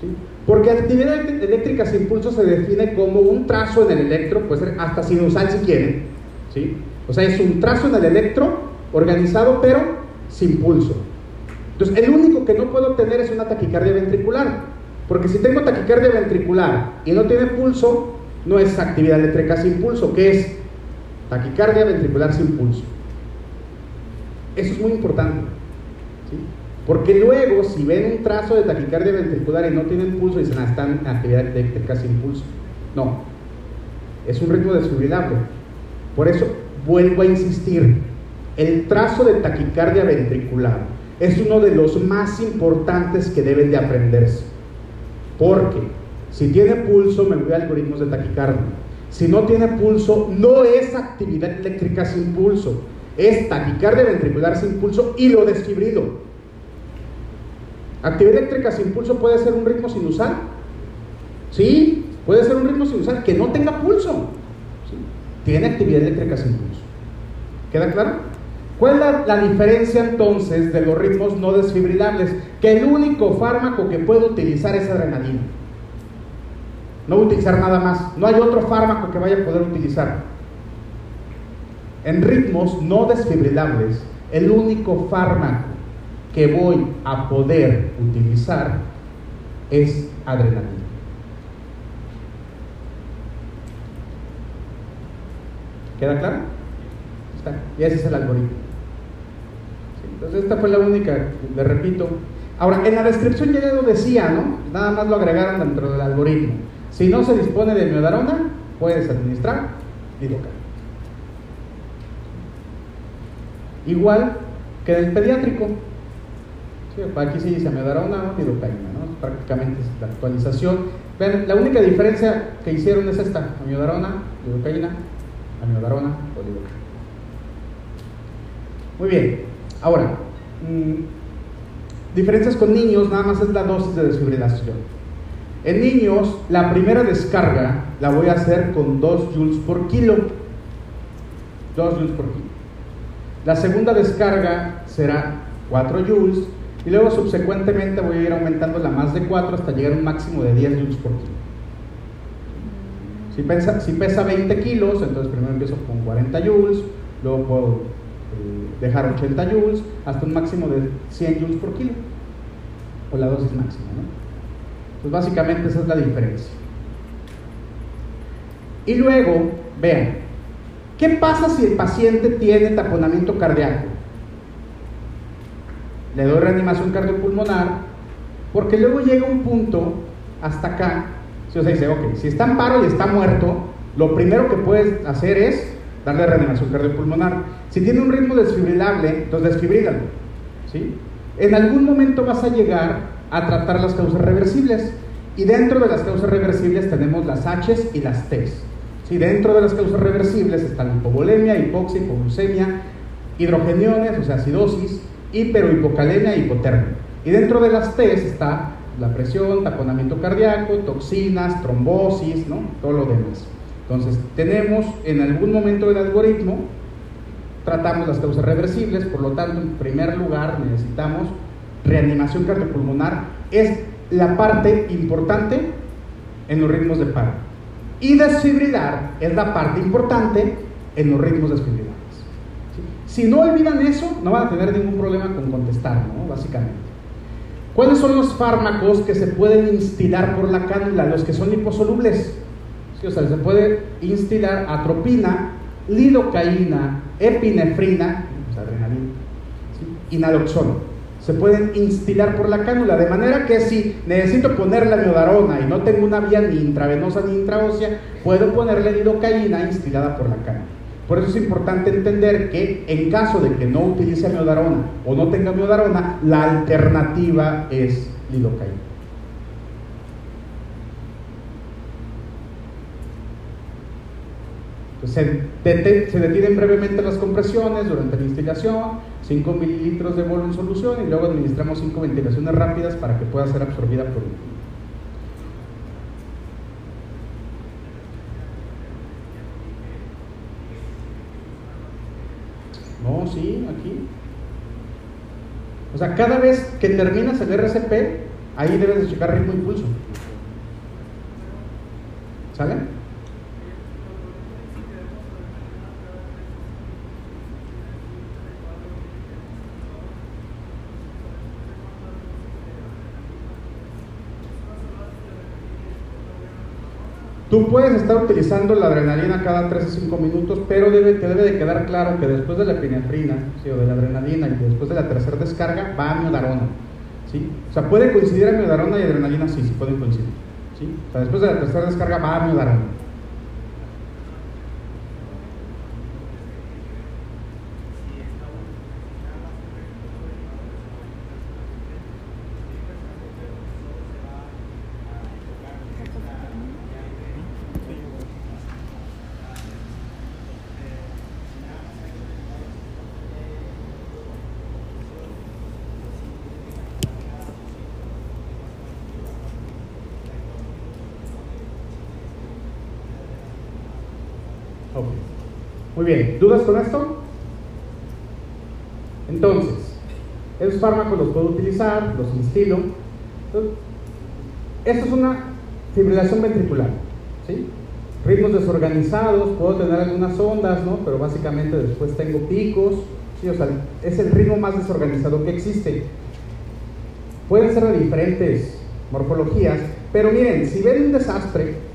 ¿sí? Porque actividad eléctrica sin pulso se define como un trazo en el electro, puede ser hasta sinusal si quieren. ¿sí? O sea, es un trazo en el electro organizado pero sin pulso. Entonces, el único que no puedo tener es una taquicardia ventricular. Porque si tengo taquicardia ventricular y no tiene pulso, no es actividad eléctrica sin pulso, que es taquicardia ventricular sin pulso. Eso es muy importante. ¿sí? Porque luego, si ven un trazo de taquicardia ventricular y no tienen pulso, dicen, ah, están en actividad eléctrica sin pulso. No, es un ritmo desfibrilable. Por eso, vuelvo a insistir, el trazo de taquicardia ventricular es uno de los más importantes que deben de aprenderse. Porque si tiene pulso, me voy a algoritmos de taquicardia. Si no tiene pulso, no es actividad eléctrica sin pulso, es taquicardia ventricular sin pulso y lo desfibrilo. Actividad eléctrica sin pulso puede ser un ritmo sinusal. Sí, puede ser un ritmo sinusal que no tenga pulso. ¿sí? Tiene actividad eléctrica sin pulso. ¿Queda claro? ¿Cuál es la, la, diferencia entonces de los ritmos no desfibrilables? Que el único fármaco que puedo utilizar es adrenalina. No utilizar nada más. No hay otro fármaco que vaya a poder utilizar. En ritmos no desfibrilables, el único fármaco que voy a poder utilizar es adrenalina. ¿Queda claro? Está. Y ese es el algoritmo. Entonces esta fue la única, le repito. Ahora, en la descripción ya lo decía, ¿no? Nada más lo agregaron dentro del algoritmo. Si no se dispone de miodarona, puedes administrar lidocaína. Igual que del pediátrico. Sí, aquí se dice miodarona o lidocaína, ¿no? Prácticamente es la actualización. Vean, la única diferencia que hicieron es esta: amiodarona, lidocaína, amiodarona o lidocaína. Muy bien, ahora, mmm, diferencias con niños, nada más es la dosis de desfibrilación. En niños, la primera descarga la voy a hacer con 2 joules por kilo. 2 joules por kilo. La segunda descarga será 4 joules y luego subsecuentemente voy a ir aumentando la más de 4 hasta llegar a un máximo de 10 joules por kilo. Si pesa, si pesa 20 kilos, entonces primero empiezo con 40 joules, luego puedo eh, dejar 80 joules hasta un máximo de 100 joules por kilo, o la dosis máxima. ¿no? Pues básicamente esa es la diferencia. Y luego, vean, ¿qué pasa si el paciente tiene taponamiento cardíaco? Le doy reanimación cardiopulmonar, porque luego llega un punto hasta acá, si sea, dice, ok, si está en paro y está muerto, lo primero que puedes hacer es darle reanimación cardiopulmonar. Si tiene un ritmo desfibrilable, entonces desfibrílalo. ¿sí? En algún momento vas a llegar a tratar las causas reversibles. Y dentro de las causas reversibles tenemos las H y las T. ¿sí? Dentro de las causas reversibles están hipovolemia, hipoxia, hipoglucemia, hidrogeniones, o sea, acidosis, hiperohipocalemia e hipotermia. Y dentro de las T está la presión, taponamiento cardíaco, toxinas, trombosis, ¿no? todo lo demás. Entonces, tenemos en algún momento del algoritmo, tratamos las causas reversibles, por lo tanto, en primer lugar necesitamos reanimación cardiopulmonar. Es la parte importante en los ritmos de paro. Y desfibrilar es la parte importante en los ritmos desfibrilares. Si no olvidan eso, no van a tener ningún problema con contestar. Básicamente. ¿Cuáles son los fármacos que se pueden instilar por la cánula? Los que son liposolubles. o sea, se puede instilar atropina, lidocaína, epinefrina, adrenalina, y naloxona. Se pueden instilar por la cánula, de manera que si necesito ponerle miodarona y no tengo una vía ni intravenosa ni intraósea, puedo ponerle lidocaína instilada por la cánula. Por eso es importante entender que en caso de que no utilice miodarona o no tenga miodarona, la alternativa es lidocaína. se, detienen brevemente las compresiones durante la instilación, 5 mililitros de bolo en solución y luego administramos 5 ventilaciones rápidas para que pueda ser absorbida por el No, sí, aquí. O sea, cada vez que terminas el RCP, ahí debes de checar ritmo y pulso. ¿Sale? Tú puedes estar utilizando la adrenalina cada 3 a 5 minutos, pero debe, te debe de quedar claro que después de la epinefrina, o de la adrenalina y después de la tercera descarga, va a miodarona. ¿sí? O sea, puede coincidir miodarona y adrenalina, sí, sí pueden coincidir. ¿sí? O sea, después de la tercera descarga va a miodarona. Muy bien, ¿dudas con esto? Entonces, esos fármacos los puedo utilizar, los instilo. esto es una fibrilación ventricular. ¿sí? Ritmos desorganizados, puedo tener algunas ondas, ¿no? pero básicamente después tengo picos. ¿sí? O sea, es el ritmo más desorganizado que existe. Pueden ser de diferentes morfologías, pero miren, si ven un desastre.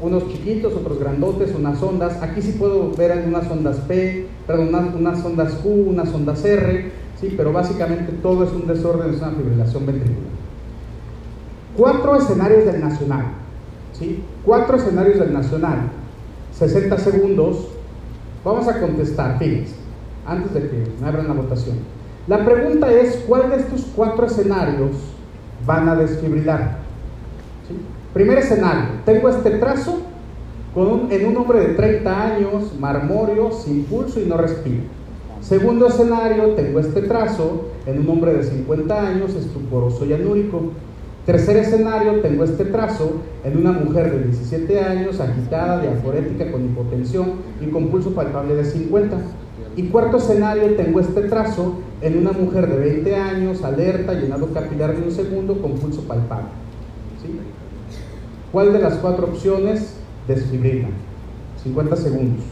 Unos chiquitos, otros grandotes, unas ondas. Aquí sí puedo ver algunas ondas P, perdón, unas, ondas Q, unas ondas R, ¿sí? pero básicamente todo es un desorden, es una fibrilación ventricular. Cuatro escenarios del nacional, ¿sí? Cuatro escenarios del nacional, 60 segundos. Vamos a contestar, fíjense, antes de que me abran la votación. La pregunta es, ¿cuál de estos cuatro escenarios van a desfibrilar? Primer escenario, tengo este trazo en un hombre de 30 años, marmóreo, sin pulso y no respira. Segundo escenario, tengo este trazo en un hombre de 50 años, estuporoso y anúrico. Tercer escenario, tengo este trazo en una mujer de 17 años, agitada, diaforética, con hipotensión y con pulso palpable de 50. Y cuarto escenario, tengo este trazo en una mujer de 20 años, alerta, llenado capilar de un segundo, con pulso palpable. ¿Sí? ¿Cuál de las cuatro opciones desfibrila? 50 segundos.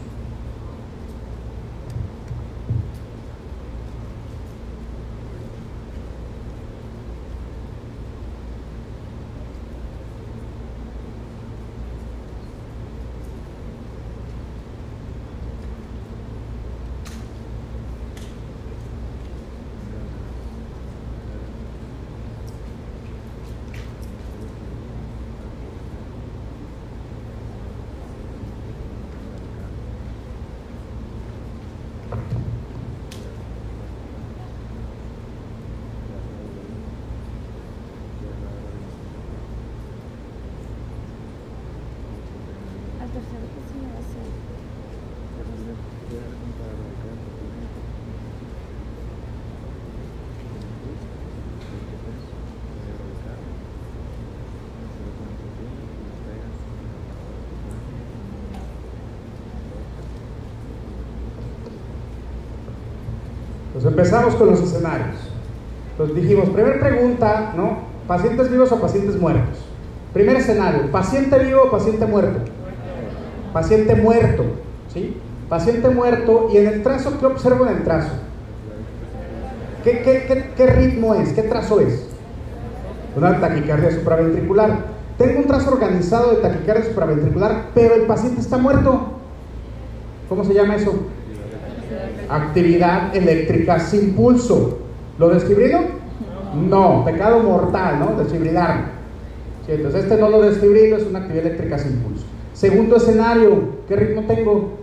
Empezamos con los escenarios. Entonces dijimos, primera pregunta, ¿no? ¿Pacientes vivos o pacientes muertos? Primer escenario, ¿paciente vivo o paciente muerto? Paciente muerto, ¿sí? Paciente muerto y en el trazo, ¿qué observo en el trazo? ¿Qué, qué, qué, qué ritmo es? ¿Qué trazo es? Una taquicardia supraventricular. Tengo un trazo organizado de taquicardia supraventricular, pero el paciente está muerto. ¿Cómo se llama eso? Actividad eléctrica sin pulso. ¿Lo desfibrilo? No, pecado mortal, ¿no? Desfibrilar. Sí, entonces este no lo desfibrilo, es una actividad eléctrica sin pulso. Segundo escenario, ¿qué ritmo tengo?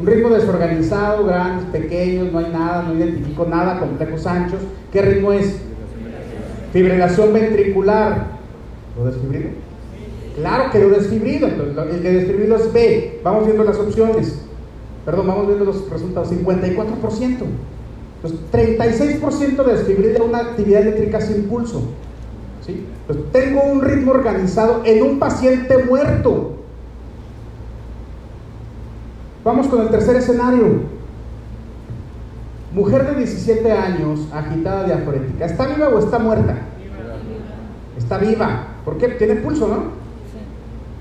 Un ritmo desorganizado, grandes, pequeños, no hay nada, no identifico nada, complejos anchos. ¿Qué ritmo es? Fibrilación ventricular. ¿Lo desfibrilo? Claro que lo desfibrilo, entonces el que desfibrilo es B. Vamos viendo las opciones. Perdón, vamos viendo los resultados. 54%. Entonces, 36% desfibrila una actividad eléctrica sin pulso. ¿sí? Entonces, tengo un ritmo organizado en un paciente muerto. Vamos con el tercer escenario. Mujer de 17 años, agitada diafrética. ¿Está viva o está muerta? Está viva. ¿Por qué? Tiene pulso, ¿no?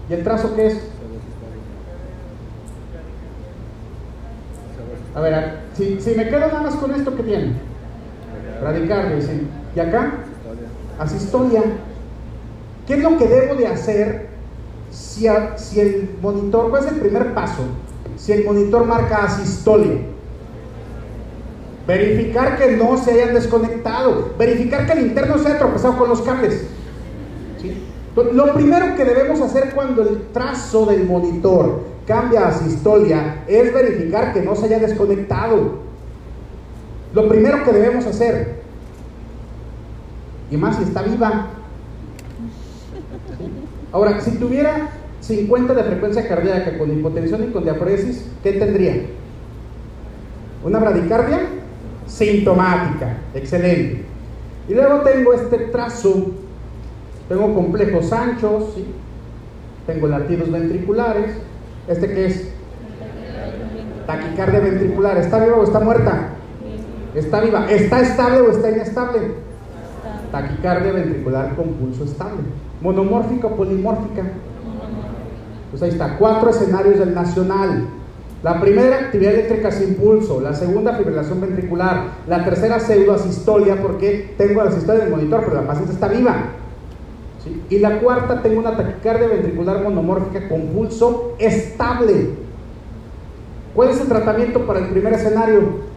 ¿Y el trazo qué es? A ver, si, me quedo nada más con esto, ¿qué tiene? Radicardia. ¿sí? ¿Y acá? Asistolia. ¿Qué es lo que debo de hacer si, el monitor, cuál es el primer paso? Si el monitor marca asistolia. Verificar que no se hayan desconectado. Verificar que el interno se haya tropezado con los cables. Lo primero que debemos hacer cuando el trazo del monitor cambia a sistolia es verificar que no se haya desconectado. Lo primero que debemos hacer. Y más si está viva. Ahora, si tuviera 50 de frecuencia cardíaca con hipotensión y con diaforesis, ¿qué tendría? Una bradicardia sintomática. Excelente. Y luego tengo este trazo. Tengo complejos anchos, tengo latidos ventriculares. ¿Este qué es? Taquicardia ventricular. ¿Está viva o está muerta? Está viva. ¿Está estable o está inestable? Taquicardia ventricular con pulso estable. Monomórfica o polimórfica. Pues ahí está, cuatro escenarios del nacional. La primera, actividad eléctrica sin pulso. La segunda, fibrilación ventricular. La tercera, pseudoasistolia, porque tengo la asistolia del monitor, pero la paciente está viva. Y la cuarta, tengo una taquicardia ventricular monomórfica con pulso estable. ¿Cuál es el tratamiento para el primer escenario?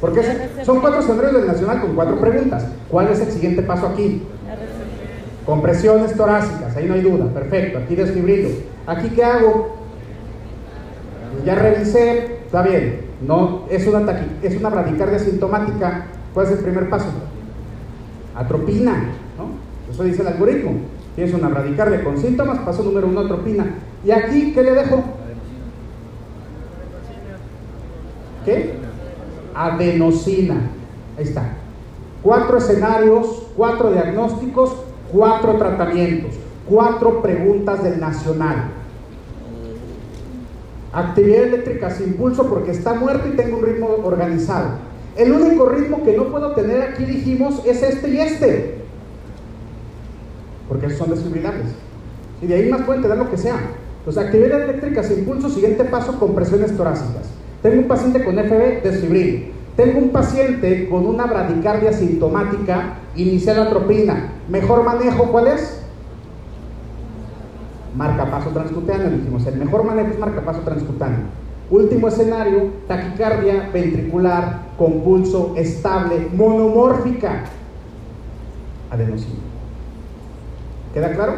Porque son cuatro escenarios del nacional con cuatro preguntas. ¿Cuál es el siguiente paso aquí? Compresiones torácicas, ahí no hay duda, perfecto, aquí desfibrilo. ¿Aquí qué hago? Ya revisé, está bien, no, es una, taqui- es una bradicardia sintomática. ¿Cuál es el primer paso? Atropina. Eso dice el algoritmo. Tienes una bradicardia con síntomas, paso número uno, atropina. ¿Y aquí qué le dejo? ¿Qué? Adenosina. Ahí está. Cuatro escenarios, cuatro diagnósticos, cuatro tratamientos, cuatro preguntas del nacional. Actividad eléctrica sin pulso porque está muerto y tengo un ritmo organizado. El único ritmo que no puedo tener aquí, dijimos, es este y este. Porque esos son desfibrilables. Y de ahí más pueden tener lo que sea. Entonces, actividad eléctrica sin pulso, siguiente paso, compresiones torácicas. Tengo un paciente con FB, desfibril. Tengo un paciente con una bradicardia sintomática, inicial atropina. Mejor manejo, ¿cuál es? Marcapaso transcutáneo, dijimos. El mejor manejo es marcapaso transcutáneo. Último escenario, taquicardia ventricular con pulso estable, monomórfica. Adenosina. ¿Queda claro?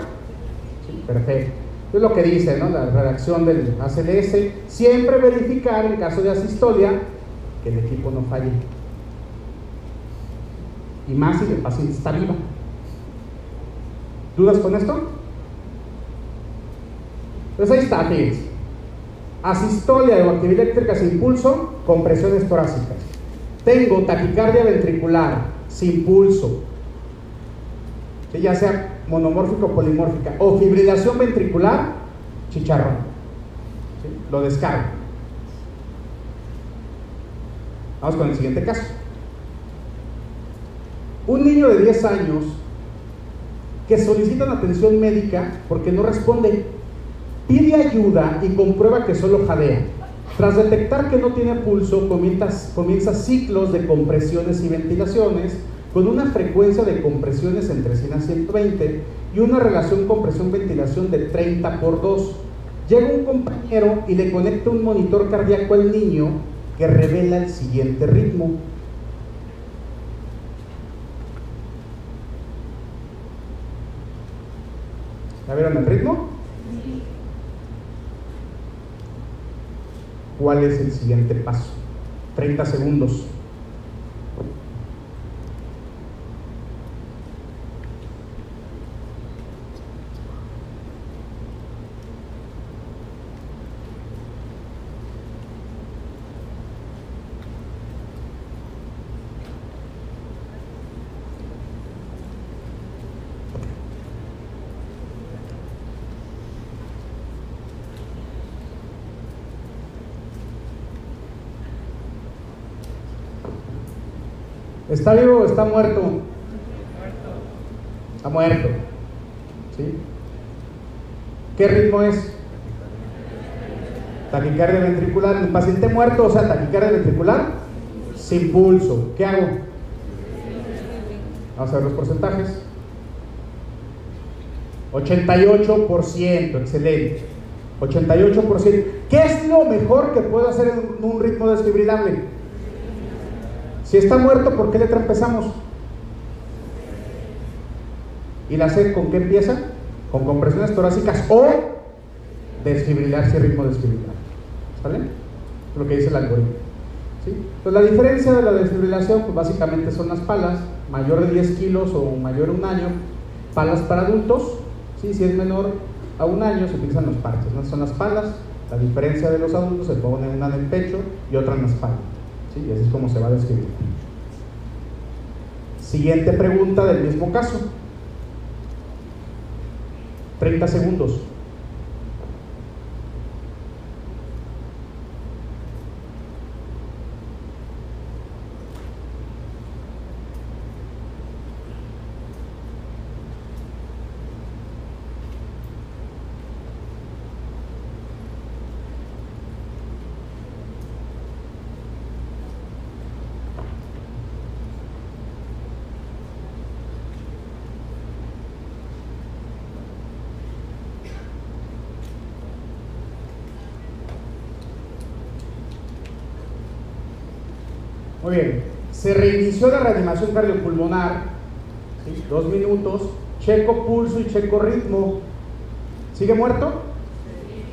Sí, perfecto. Es lo que dice ¿no? la redacción del ACLS. Siempre verificar en caso de asistolia que el equipo no falle. Y más si el paciente está vivo. ¿Dudas con esto? Pues ahí está, fíjense. Asistolia o actividad eléctrica sin pulso, compresiones torácicas. Tengo taquicardia ventricular sin pulso, ¿sí? ya sea monomórfica o polimórfica, o fibrilación ventricular, chicharrón. Lo descargo. Vamos con el siguiente caso. Un niño de 10 años que solicita una atención médica porque no responde, pide ayuda y comprueba que solo jadea. Tras detectar que no tiene pulso, comienza, comienza ciclos de compresiones y ventilaciones con una frecuencia de compresiones entre 100 a 120 y una relación compresión-ventilación de 30 por 2. Llega un compañero y le conecta un monitor cardíaco al niño que revela el siguiente ritmo. ¿Ya vieron el ritmo? ¿Cuál es el siguiente paso? 30 segundos. ¿Está vivo o está muerto? Está muerto. ¿Sí? ¿Qué ritmo es? Taquicardia ventricular. El paciente muerto, o sea, taquicardia ventricular, sin pulso. ¿Qué hago? Vamos a ver los porcentajes. 88%, excelente. 88%. ¿Qué es lo mejor que puedo hacer en un ritmo desfibrilable? Si está muerto, ¿por qué letra empezamos? ¿Y la C con qué empieza? Con compresiones torácicas o desfibrilar si ritmo desfibrilar. ¿Sale? Lo que dice el algoritmo. ¿Sí? Entonces la diferencia de la desfibrilación, pues básicamente son las palas, mayor de 10 kilos o mayor de un año, palas para adultos, ¿sí? si es menor a un año se utilizan los parches, son las palas, la diferencia de los adultos se pone una en el pecho y otra en la espalda. ¿Sí? Y así es como se va a describir. Siguiente pregunta del mismo caso. 30 segundos. Muy bien, se reinició la reanimación cardiopulmonar, ¿sí? dos minutos, checo pulso y checo ritmo. ¿Sigue muerto?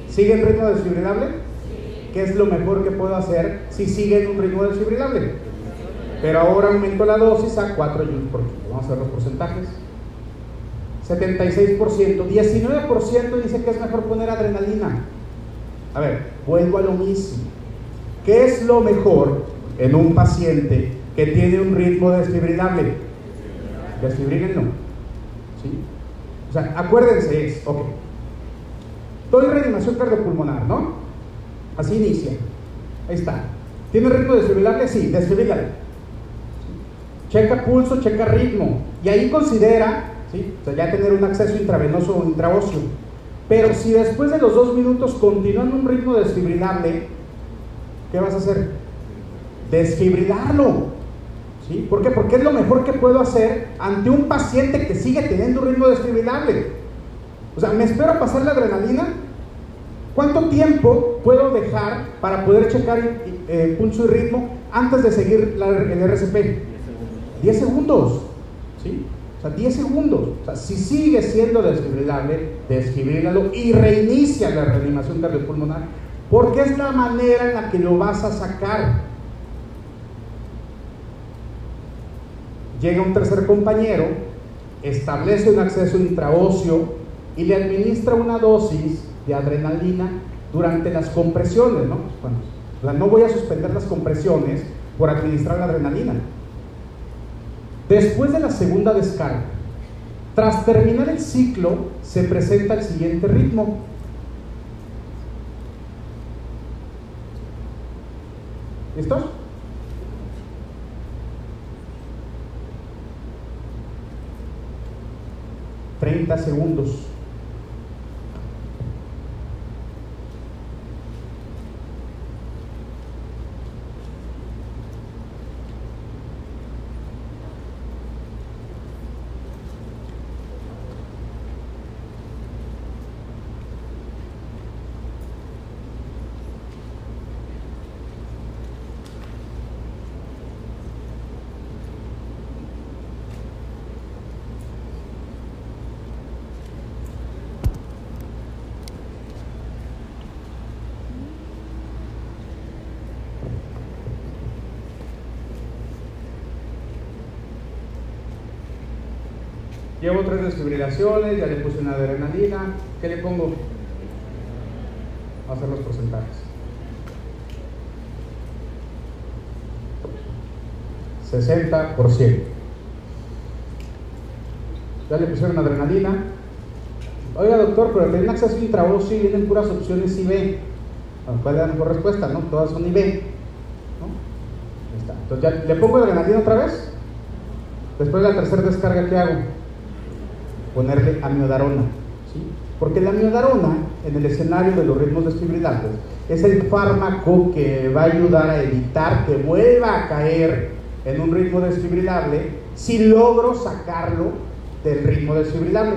¿Sigue en ritmo desfibrilable? ¿Qué es lo mejor que puedo hacer si sigue en un ritmo desfibrilable? Pero ahora aumento la dosis a 4 joules por kilo. Vamos a ver los porcentajes. 76%, 19% dice que es mejor poner adrenalina. A ver, vuelvo a lo mismo. ¿Qué es lo mejor en un paciente que tiene un ritmo desfibrilable? Desfibrílenlo. ¿Sí? O sea, acuérdense, es, ok. Doy reanimación cardiopulmonar, ¿no? Así inicia. Ahí está. ¿Tiene ritmo desfibrilable? Sí, desfibrílalo. Checa pulso, checa ritmo. Y ahí considera, ¿sí? O sea, ya tener un acceso intravenoso o intraóseo. Pero si después de los dos minutos continúa en un ritmo desfibrilable, ¿qué vas a hacer? Desfibrilarlo. ¿Sí? ¿Por qué? Porque es lo mejor que puedo hacer ante un paciente que sigue teniendo un ritmo desfibrilable. O sea, ¿me espero pasar la adrenalina? ¿Cuánto tiempo puedo dejar para poder checar eh, pulso y ritmo antes de seguir la, el RCP? 10 segundos. ¿Sí? O sea, 10 segundos. O sea, si sigue siendo desfibrilable, desfibrílalo y reinicia la reanimación cardiopulmonar. Porque es la manera en la que lo vas a sacar. Llega un tercer compañero, establece un acceso intraóseo y le administra una dosis de adrenalina durante las compresiones, ¿no? Bueno, no voy a suspender las compresiones por administrar adrenalina. Después de la segunda descarga, tras terminar el ciclo, se presenta el siguiente ritmo. ¿Listos? 30 segundos. Llevo tres desfibrilaciones, ya le puse una adrenalina. ¿Qué le pongo? Vamos a hacer los porcentajes. 60%. Ya le pusieron adrenalina. Oiga, doctor, pero tiene acceso intravenoso y vienen puras opciones IB. ¿Cuál es la mejor respuesta? ¿No? Todas son IB. ¿no? Ahí está. Entonces, ya, ¿le pongo adrenalina otra vez? Después de la tercera descarga, ¿qué hago? Ponerle amiodarona. Porque la amiodarona, en el escenario de los ritmos desfibrilantes, es el fármaco que va a ayudar a evitar que vuelva a caer en un ritmo desfibrilable si logro sacarlo del ritmo desfibrilable.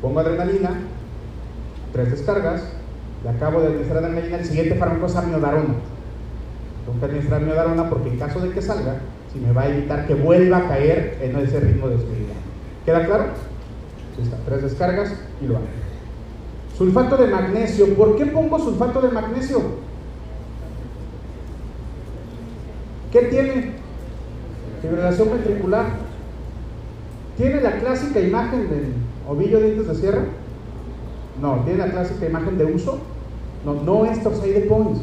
Pongo adrenalina, tres descargas, le acabo de administrar adrenalina, el siguiente fármaco es amiodarona. Tengo que administrar amiodarona porque en caso de que salga, si me va a evitar que vuelva a caer en ese ritmo desfibrilable. ¿Queda claro? Tres descargas y lo hago. Sulfato de magnesio. ¿Por qué pongo sulfato de magnesio? ¿Qué tiene? Fibrilación ventricular. ¿Tiene la clásica imagen del ovillo de dientes de sierra? No, tiene la clásica imagen de uso. No, no es Torsade Points.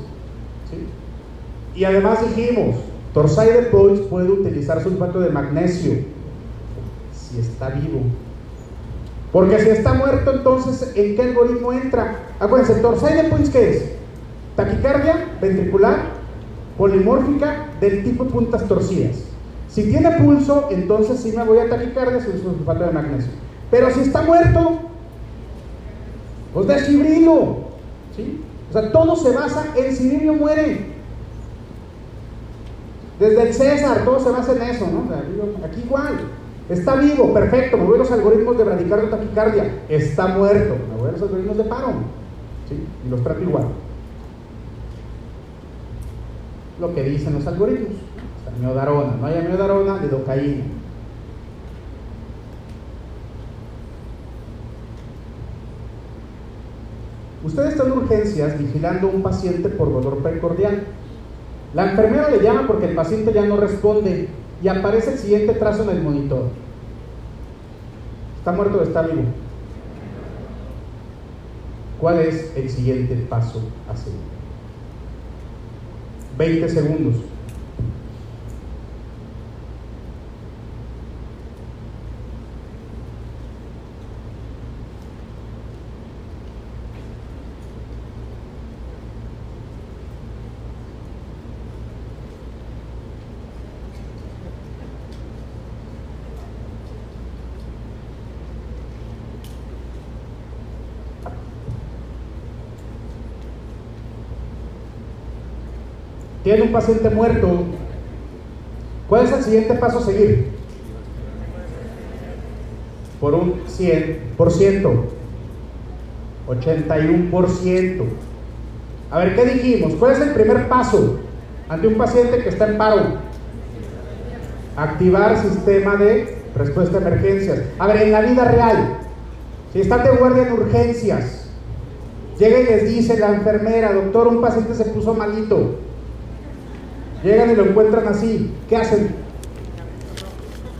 Y además dijimos, Torsade Points puede utilizar sulfato de magnesio si está vivo. Porque si está muerto, entonces, ¿en qué algoritmo entra? Acuérdense, Torsade Points, ¿qué es? Taquicardia ventricular polimórfica del tipo puntas torcidas. Si tiene pulso, entonces sí me voy a taquicardia sin sulfato de magnesio. Pero si está muerto, pues desfibrilo. ¿sí? O sea, todo se basa en si vive o muere. Desde el César, todo se basa en eso, ¿no? Aquí igual. Está vivo, perfecto, me voy a los algoritmos de bradicardia taquicardia. Está muerto, me voy a los algoritmos de paro. ¿sí? Y los trato igual. Lo que dicen los algoritmos. Amiodarona, no hay amiodarona, lidocaína. Usted está en urgencias vigilando un paciente por dolor precordial. La enfermera le llama porque el paciente ya no responde y aparece el siguiente trazo en el monitor. ¿Está muerto o está vivo? ¿Cuál es el siguiente paso a seguir? 20 segundos. Tiene un paciente muerto. ¿Cuál es el siguiente paso a seguir? Por un 100%. 81%. A ver, ¿qué dijimos? ¿Cuál es el primer paso ante un paciente que está en paro? Activar sistema de respuesta a emergencias. A ver, en la vida real, si están de guardia en urgencias, llega y les dice la enfermera, doctor, un paciente se puso malito. Llegan y lo encuentran así. ¿Qué hacen?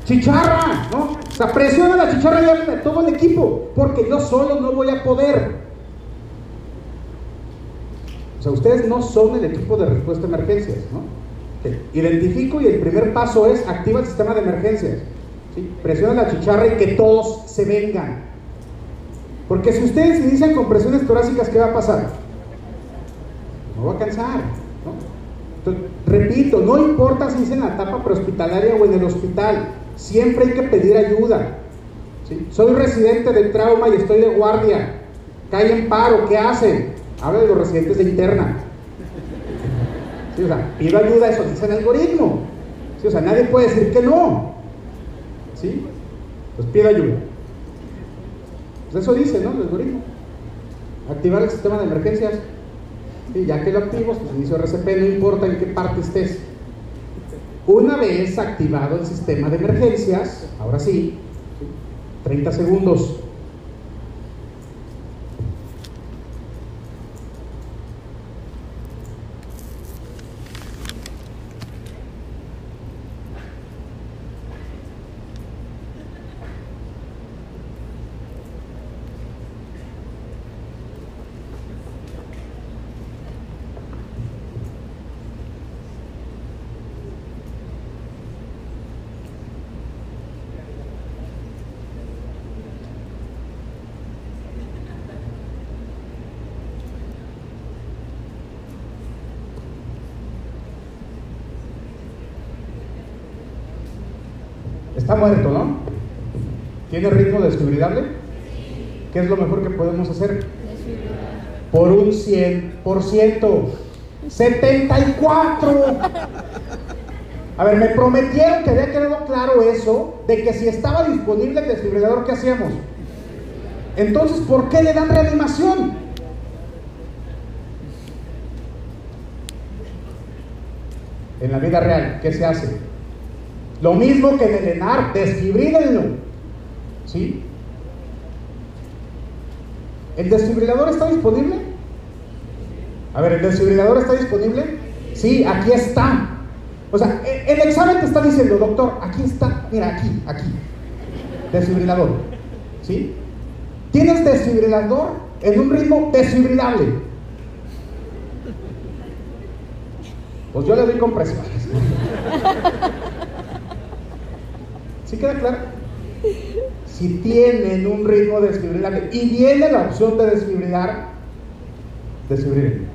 Chicharra, ¿no? O sea, presiona la chicharra de todo el equipo, porque yo solo no voy a poder. O sea, ustedes no son el equipo de respuesta a emergencias, ¿no? Identifico y el primer paso es activa el sistema de emergencias. ¿sí? Presiona la chicharra y que todos se vengan. Porque si ustedes inician con presiones torácicas, ¿qué va a pasar? No va a cansar, ¿no? Entonces, repito, no importa si es en la etapa prehospitalaria o en el hospital, siempre hay que pedir ayuda. ¿sí? Soy residente del trauma y estoy de guardia. Cae en paro, ¿qué hacen? Habla de los residentes de interna. Pido ayuda, eso dice el algoritmo. O sea, nadie puede decir que no. ¿Sí? Pues pido ayuda. Pues eso dice, ¿no? El algoritmo. Activar el sistema de emergencias. Ya que lo activo, pues inicio RCP, no importa en qué parte estés. Una vez activado el sistema de emergencias, ahora sí, 30 segundos. Está muerto, ¿no? ¿Tiene ritmo desfibrilable? ¿Qué es lo mejor que podemos hacer? Por un 100%. 74. A ver, me prometieron que había quedado claro eso, de que si estaba disponible el desfibrilador, ¿qué hacíamos? Entonces, ¿por qué le dan reanimación? En la vida real, ¿qué se hace? Lo mismo que en el ENAR, desfibrílenlo. ¿Sí? ¿El desfibrilador está disponible? A ver, ¿el desfibrilador está disponible? Sí, aquí está. O sea, e- el examen te está diciendo, doctor, aquí está, mira, aquí, aquí. Desfibrilador. ¿Sí? Tienes desfibrilador en un ritmo desfibrilable. Pues yo le doy compresiones. ¿Sí queda claro? Si tienen un ritmo desfibrilable y viene la opción de desfibrilar, desfibrilen.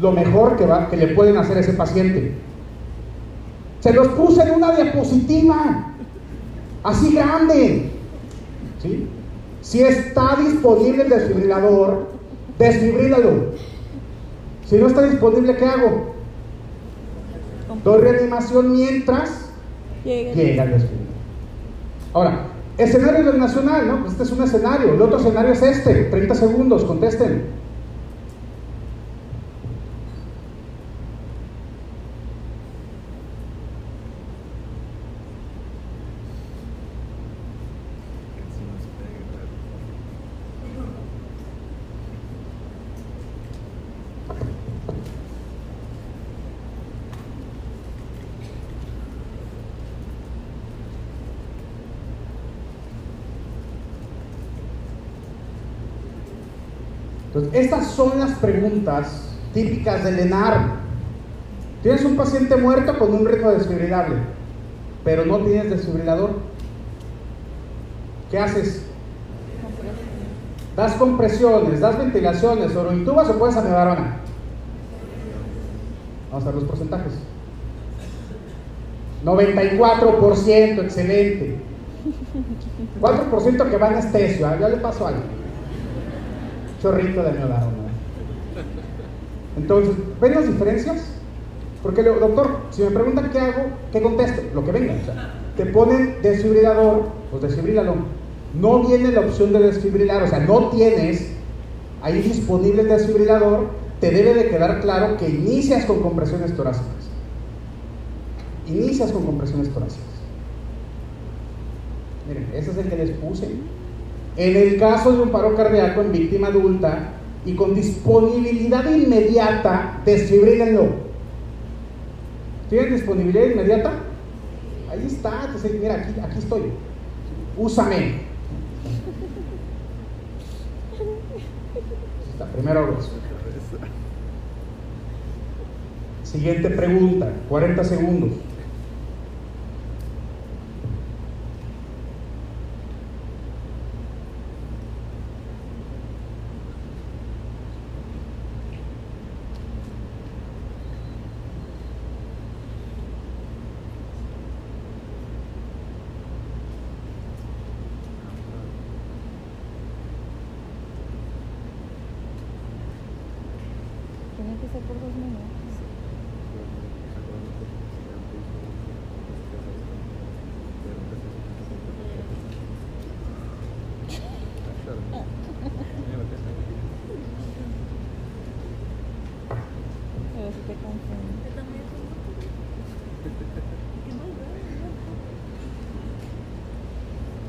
Lo mejor que, va, que le pueden hacer a ese paciente. Se los puse en una diapositiva, así grande. ¿Sí? Si está disponible el desfibrilador, desfibrílalo. Si no está disponible, ¿qué hago? Doy reanimación mientras Llega. llega el desfibrilador. Ahora, escenario del nacional, ¿no? Pues este es un escenario. El otro escenario es este. 30 segundos, contesten. Estas son las preguntas típicas del ENAR. Tienes un paciente muerto con un ritmo desfibrilable, pero no tienes desfibrilador. ¿Qué haces? Das compresiones, das ventilaciones, orointubas o puedes amebarona. Vamos a ver los porcentajes. 94%, excelente. 4% que va anestesio, ¿ah? ya le paso algo. Chorrito de miodaro, ¿no? Entonces, ¿ven las diferencias? Porque, doctor, si me preguntan qué hago, ¿qué contesto? Lo que venga. O sea, te ponen desfibrilador, pues desfibrílalo. No viene la opción de desfibrilar, o sea, no tienes ahí disponible el desfibrilador, te debe de quedar claro que inicias con compresiones torácicas. Inicias con compresiones torácicas. Miren, ese es el que les puse. En el caso de un paro cardíaco en víctima adulta y con disponibilidad inmediata, desfibrílenlo. ¿Tienen disponibilidad inmediata? Ahí está, mira, aquí, estoy. Úsame. Primero hago eso. Siguiente pregunta, 40 segundos.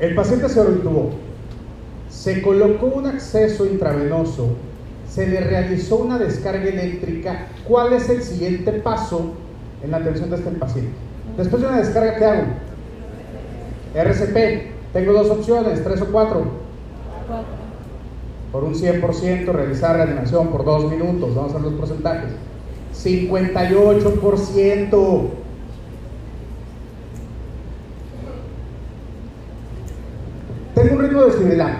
El paciente se intubó. Se colocó un acceso intravenoso. Se le realizó una descarga eléctrica. ¿Cuál es el siguiente paso en la atención de este paciente? Después de una descarga, ¿qué hago? RCP. Tengo dos opciones, tres o. Cuatro. Por un 100% realizar reanimación por dos minutos. Vamos a ver los porcentajes. 58%. Tengo un ritmo desfibrilar.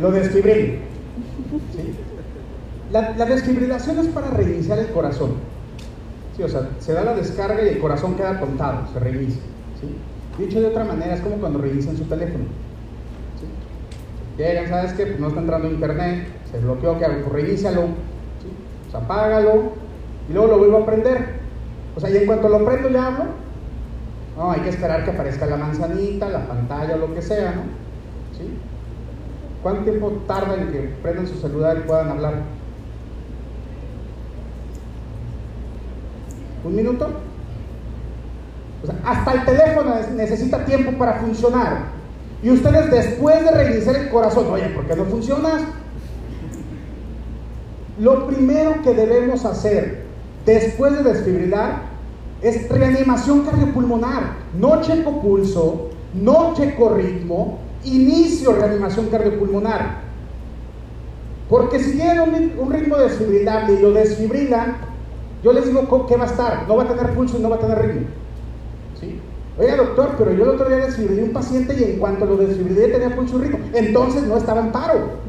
Lo desfibrilo. ¿sí? La, la desfibrilación es para reiniciar el corazón. Sí, o sea, se da la descarga y el corazón queda contado, se reinicia. Dicho de otra manera, es como cuando reinician su teléfono. Llegan, ¿sabes qué? Pues no está entrando internet, se bloqueó, ¿qué hago? Pues reinícialo, ¿sí? sea, apágalo y luego lo vuelvo a prender. O sea, y en cuanto lo prendo ya hablo. No, hay que esperar que aparezca la manzanita, la pantalla o lo que sea, ¿no? ¿Cuánto tiempo tarda en que prendan su celular y puedan hablar? ¿Un minuto? O sea, hasta el teléfono necesita tiempo para funcionar. Y ustedes después de reiniciar el corazón, oye, ¿por qué no funcionas? Lo primero que debemos hacer después de desfibrilar es reanimación cardiopulmonar. No checo pulso, no checo ritmo, inicio reanimación cardiopulmonar. Porque si tienen un, ritmo desfibrilable y lo desfibrilan, yo les digo que va a estar, no va a tener pulso y no va a tener ritmo. ¿Sí? Oiga, doctor, pero yo el otro día desfibrilé un paciente y en cuanto lo desfibrilé tenía pulso y ritmo. Entonces no estaba en paro.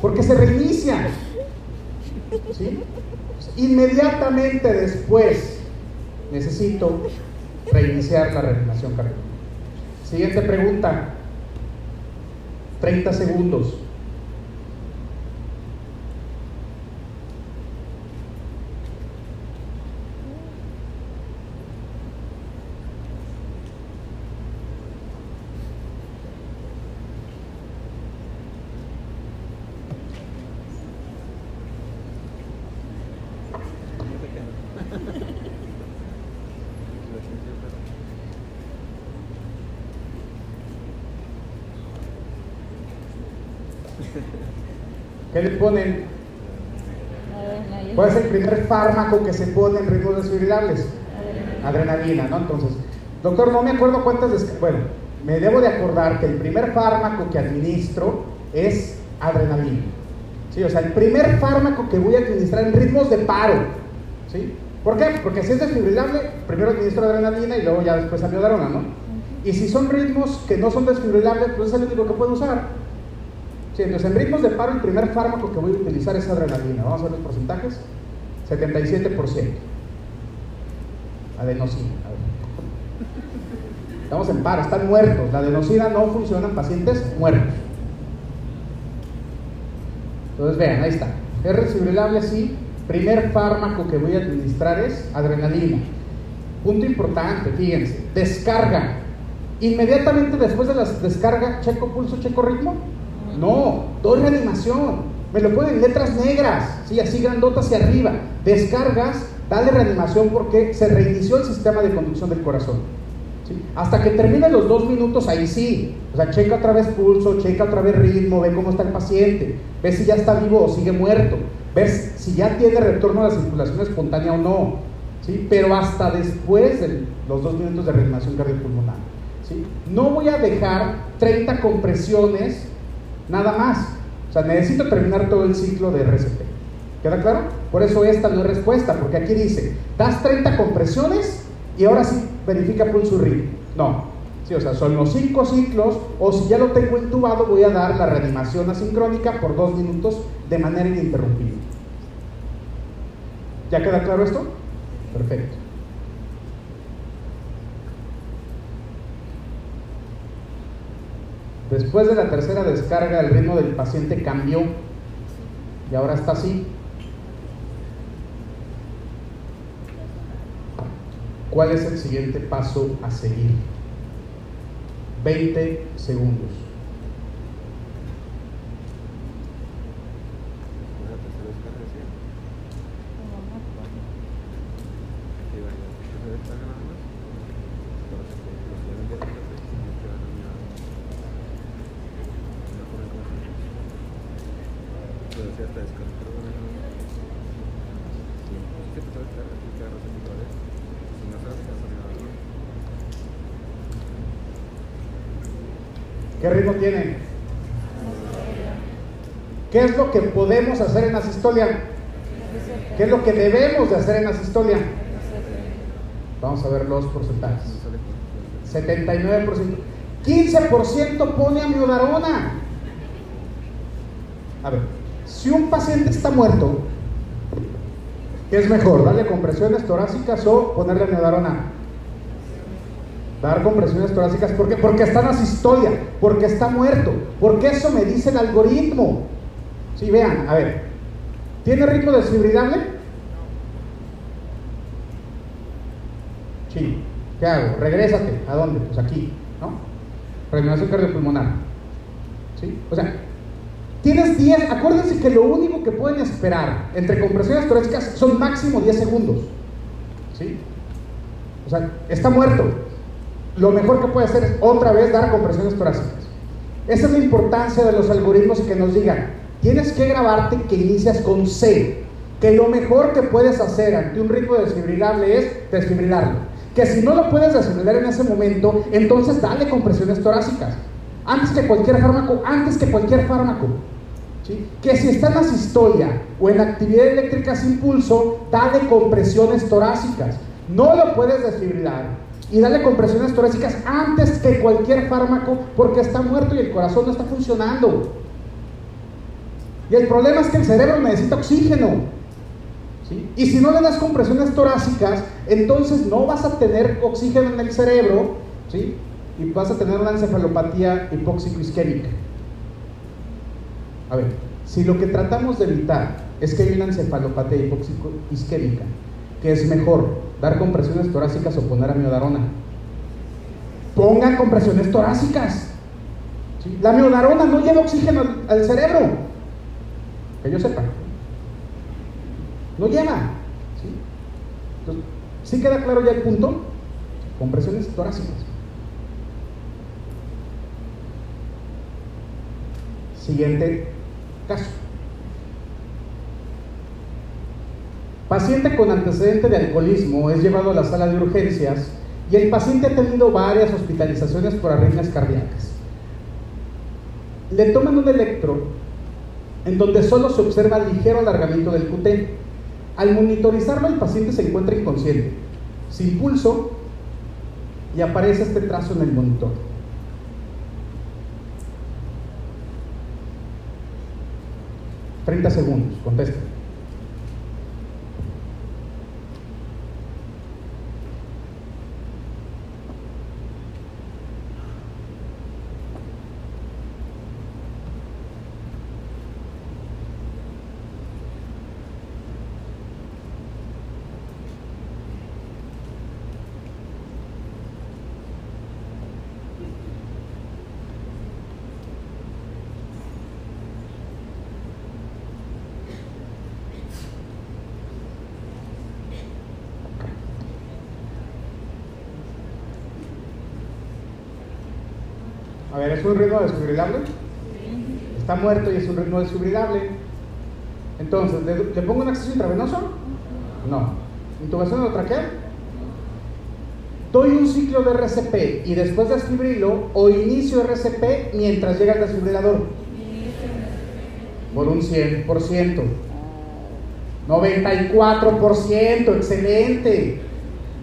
Porque se reinicia. ¿Sí? Inmediatamente después necesito reiniciar la reanimación cardíaca. Siguiente pregunta. 30 segundos. ¿Qué le ponen? ¿Cuál es el primer fármaco que se pone en ritmos desfibrilables? Adrenalina, ¿no? Entonces, doctor, no me acuerdo cuántas... Bueno, me debo de acordar que el primer fármaco que administro es adrenalina. Sí, o sea, el primer fármaco que voy a administrar en ritmos de paro. ¿Sí? ¿Por qué? Porque si es desfibrilable, primero administro adrenalina y luego ya después amiodarona, ¿no? Y si son ritmos que no son desfibrilables, pues es el único que puedo usar. Sí, entonces en ritmos de paro el primer fármaco que voy a utilizar es adrenalina. Vamos a ver los porcentajes. 77%. Adenosina. Estamos en paro, están muertos. La adenosina no funciona en pacientes muertos. Entonces vean, ahí está. Es desfibrilable, sí. Primer fármaco que voy a administrar es adrenalina. Punto importante, fíjense. Descarga. Inmediatamente después de la descarga, checo pulso, checo ritmo. No, doy reanimación. Me lo ponen en letras negras, sí, así grandotas hacia arriba. Descargas, dale reanimación porque se reinició el sistema de conducción del corazón. Hasta que termine los dos minutos, ahí sí. O sea, checa otra vez pulso, checa otra vez ritmo, ve cómo está el paciente, ve si ya está vivo o sigue muerto, ves si ya tiene retorno a la circulación espontánea o no. ¿sí? Pero hasta después de los dos minutos de reanimación cardiopulmonar. ¿sí? No voy a dejar 30 compresiones nada más. O sea, necesito terminar todo el ciclo de RCP. ¿Queda claro? Por eso esta no es respuesta, porque aquí dice, das 30 compresiones y ahora sí verifica pulso y ritmo. No. Sí, o sea, son los 5 ciclos, o si ya lo tengo intubado, voy a dar la reanimación asincrónica por 2 minutos de manera ininterrumpida. ¿Ya queda claro esto? Perfecto. Después de la tercera descarga, el ritmo del paciente cambió y ahora está así. ¿Cuál es el siguiente paso a seguir? 20 segundos. Una tercera descarga, sí. Sí, vaya. ¿Tercera descarga nada más? ¿Qué ritmo tiene? ¿Qué es lo que podemos hacer en asistolia? ¿Qué es lo que debemos de hacer en asistolia? Vamos a ver los porcentajes. 79%. 15% pone amiodarona. A ver, si un paciente está muerto, ¿qué es mejor? ¿Darle compresiones torácicas o ponerle amiodarona? Dar compresiones torácicas. ¿Por qué? Porque está en asistolia, porque está muerto, porque eso me dice el algoritmo. Si vean, a ver, ¿tiene ritmo desfibrilable? Sí. ¿Qué hago? Regrésate. ¿A dónde? Pues aquí, ¿no? Reanimación cardiopulmonar. ¿Sí? O sea, tienes 10, acuérdense que lo único que pueden esperar entre compresiones torácicas son máximo 10 segundos. ¿Sí? O sea, está muerto. Lo mejor que puede hacer es otra vez dar compresiones torácicas. Esa es la importancia de los algoritmos que nos digan, tienes que grabarte que inicias con C, que lo mejor que puedes hacer ante un ritmo desfibrilable es desfibrilarlo que si no lo puedes desfibrilar en ese momento, entonces dale compresiones torácicas. Antes que cualquier fármaco, antes que cualquier fármaco. ¿sí? Que si está en asistolia o en actividad eléctrica sin pulso, dale compresiones torácicas. No lo puedes desfibrilar y dale compresiones torácicas antes que cualquier fármaco porque está muerto y el corazón no está funcionando. Y el problema es que el cerebro necesita oxígeno. Y si no le das compresiones torácicas, entonces no vas a tener oxígeno en el cerebro. Y vas a tener una encefalopatía hipóxico-isquémica. A ver, si lo que tratamos de evitar es que hay una encefalopatía hipóxico-isquémica, ¿qué es mejor? ¿Dar compresiones torácicas o poner amiodarona? Pongan compresiones torácicas. La amiodarona no lleva oxígeno al cerebro, que yo sepa. No lleva. ¿sí? ¿sí queda claro ya el punto? Compresiones torácicas. Siguiente caso. Paciente con antecedente de alcoholismo es llevado a la sala de urgencias y el paciente ha tenido varias hospitalizaciones por arritmias cardíacas. Le toman un electro en donde solo se observa ligero alargamiento del QT al monitorizarlo, el paciente se encuentra inconsciente, sin pulso, y aparece este trazo en el monitor. ¿30 segundos, contesta. A ver, ¿es un ritmo desfibrilable? Está muerto y es un ritmo desfibrilable. Entonces, ¿le, pongo un acceso intravenoso? No. ¿Intubación de traquea? Doy un ciclo de RCP y después desfibrilo o inicio RCP mientras llega el desfibrilador. Por un 100%. 94%, excelente.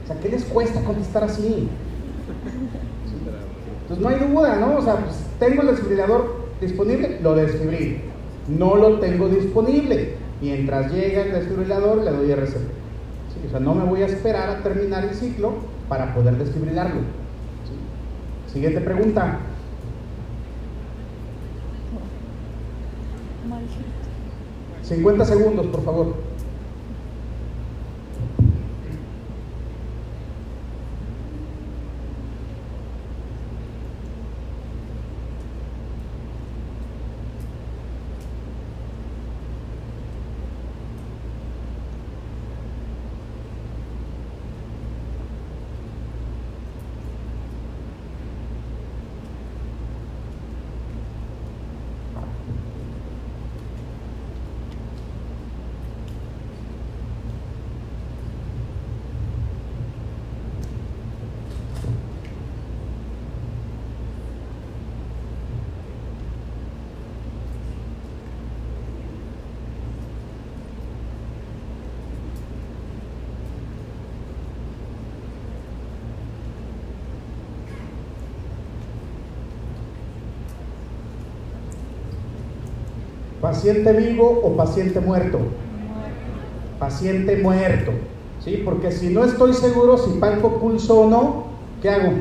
O sea, ¿qué les cuesta contestar así? No hay duda, ¿no? O sea, pues tengo el desfibrilador disponible, lo desfibrilo. No lo tengo disponible. Mientras llega el desfibrilador, le doy RCP. O sea, no me voy a esperar a terminar el ciclo para poder desfibrilarlo. Siguiente pregunta. ¿50 segundos, por favor? ¿Paciente vivo o paciente muerto? Paciente muerto. ¿Sí? Porque si no estoy seguro si palpo pulso o no, ¿qué hago?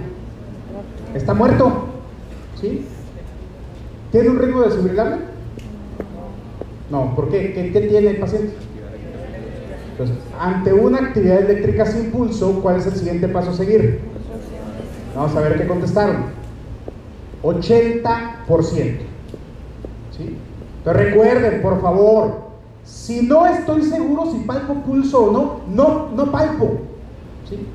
Está muerto. ¿Sí? ¿Tiene un ritmo desfibrilarle? No, ¿por qué? ¿Qué, qué tiene el paciente? Entonces, ante una actividad eléctrica sin pulso, ¿cuál es el siguiente paso a seguir? Vamos a ver qué contestaron. 80%. ¿Sí? Entonces recuerden, por favor, si no estoy seguro si palpo pulso o no, no, no palpo. ¿Sí?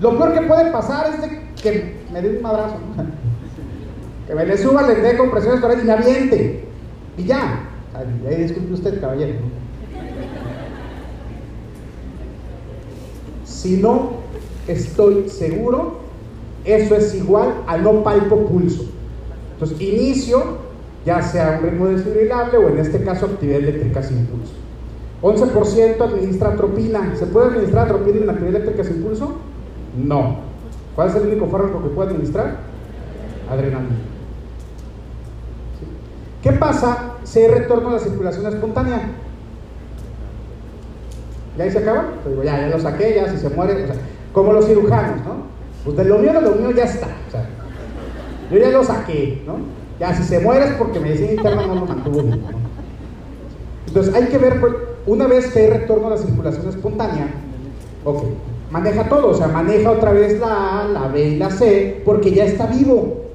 Lo peor que puede pasar es que me dé un madrazo. que me le suba, le dé compresiones correctas y me aviente. Y ya. Disculpe usted, caballero. Si no estoy seguro, eso es igual a no palpo pulso. Entonces, inicio, ya sea un ritmo desfibrilable o en este caso actividad eléctrica sin pulso. 11% administra atropina. ¿Se puede administrar atropina en actividad eléctrica sin pulso? No. ¿Cuál es el único fármaco que puede administrar? Adrenalina. ¿Qué pasa si hay retorno a la circulación espontánea? ¿Ya ahí se acaba? Pues digo, ya, ya lo saqué, ya si se muere, como los cirujanos, ¿no? Pues de lo mío, de lo mío ya está. Yo ya lo saqué, ¿no? Ya si se muere es porque medicina interna no lo mantuvo. ¿no? Entonces hay que ver, pues, una vez que hay retorno a la circulación espontánea, ok, maneja todo, o sea, maneja otra vez la A, la B y la C, porque ya está vivo.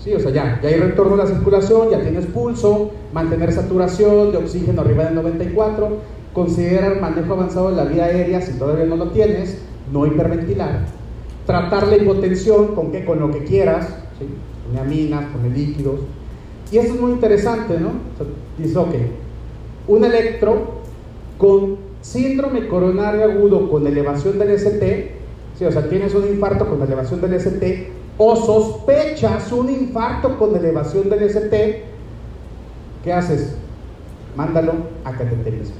Sí, o sea, ya, ya hay retorno a la circulación, ya tienes pulso, mantener saturación de oxígeno arriba del 94, considerar manejo avanzado de la vía aérea si todavía no lo tienes, no hiperventilar, tratar la hipotensión con, qué, con lo que quieras. Con aminas, con líquidos. Y eso es muy interesante, ¿no? O sea, dice, ok, un electro con síndrome coronario agudo con elevación del ST, o sea, tienes un infarto con elevación del ST, o sospechas un infarto con elevación del ST, ¿qué haces? Mándalo a cateterismo.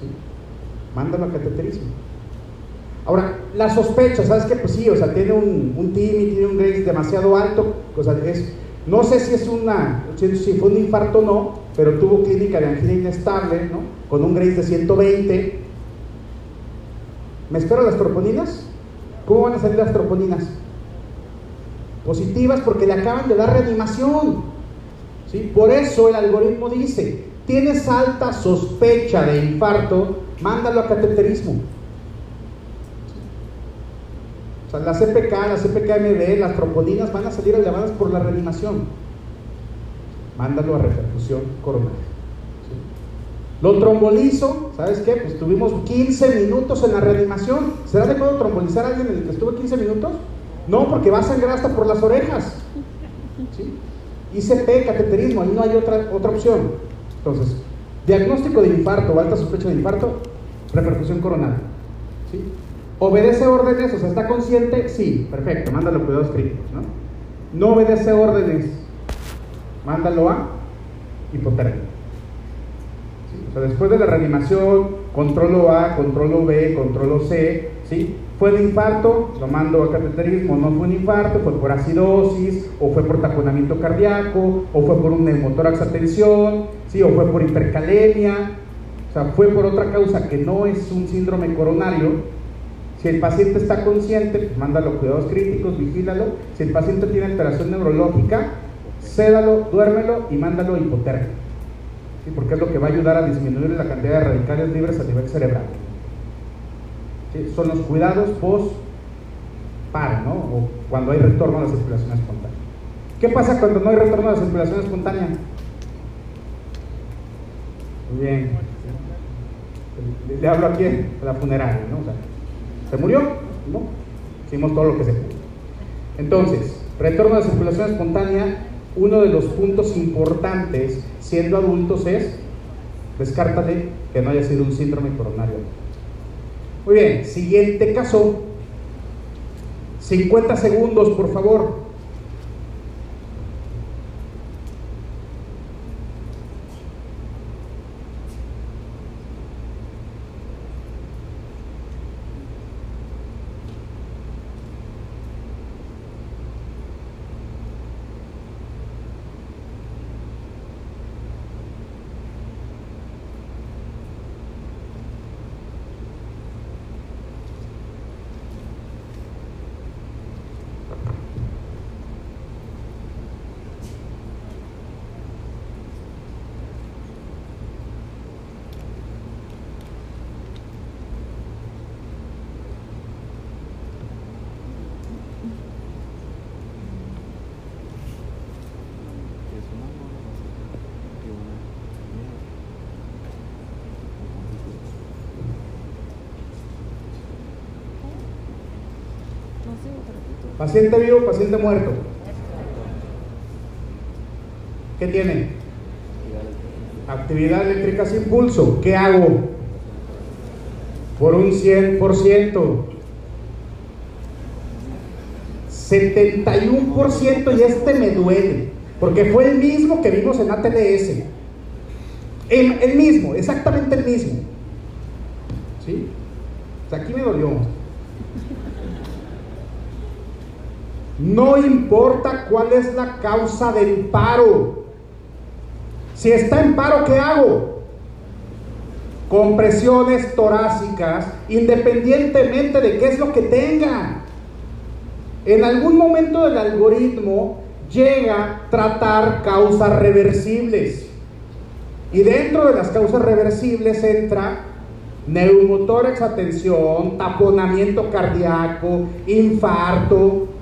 ¿Sí? Mándalo a cateterismo. Ahora, la sospecha, ¿sabes qué? Pues sí, o sea, tiene un, un TIMI, tiene un Grace demasiado alto, o sea, es, no sé si es una, si fue un infarto o no, pero tuvo clínica de angina inestable, ¿no? Con un Grace de 120. ¿Me espero las troponinas? ¿Cómo van a salir las troponinas? Positivas porque le acaban de dar reanimación. ¿sí? Por eso el algoritmo dice, tienes alta sospecha de infarto, mándalo a cateterismo. O sea, la CPK, la CPKMB, las troponinas van a salir elevadas por la reanimación. Mándalo a repercusión coronaria. Lo trombolizo, ¿sabes qué? Pues tuvimos 15 minutos en la reanimación. ¿Será adecuado trombolizar a alguien en el que estuvo 15 minutos? No, porque va a sangrar hasta por las orejas. ¿sí? ICP, cateterismo, ahí no hay otra, otra opción. Entonces, diagnóstico de infarto o alta sospecha de infarto, repercusión coronaria. ¿sí? ¿Obedece órdenes? O sea, ¿está consciente? Sí, perfecto, mándalo a cuidados críticos. ¿no? no obedece órdenes, mándalo a hipotermia. ¿sí? O sea, después de la reanimación, controlo A, controlo B, controlo C, ¿sí? Fue de infarto, lo mando a cateterismo, no fue un infarto, fue por acidosis, o fue por taponamiento cardíaco, o fue por un neumotórax a ¿sí? o fue por hipercalemia, o sea, fue por otra causa que no es un síndrome coronario. Si el paciente está consciente, pues mándalo a cuidados críticos, vigílalo. Si el paciente tiene alteración neurológica, cédalo, duérmelo y mándalo a hipotermia. ¿sí? Porque es lo que va a ayudar a disminuir la cantidad de radicales libres a nivel cerebral. Son los cuidados post par, ¿no? O cuando hay retorno a la circulación espontánea. ¿Qué pasa cuando no hay retorno a la circulación espontánea? Muy bien. Le, hablo aquí a la funeraria, ¿no? O sea, ¿Se murió? No. Hicimos todo lo que se pudo. Entonces, retorno la circulación espontánea, uno de los puntos importantes siendo adultos es, descártale que no haya sido un síndrome coronario. Muy bien, siguiente caso. 50 segundos, por favor. sí, repito. Paciente vivo, paciente muerto. ¿Qué tiene? Actividad eléctrica sin pulso. ¿Qué hago? Por un 100%. 71% y este me duele, porque fue el mismo que vimos en ATLS. El, el mismo, exactamente el mismo. ¿Sí? Aquí me dolió. No importa cuál es la causa del paro. Si está en paro, ¿qué hago? Compresiones torácicas, independientemente de qué es lo que tenga. En algún momento del algoritmo llega a tratar causas reversibles. Y dentro de las causas reversibles entra neumotórax, atención, taponamiento cardíaco, infarto.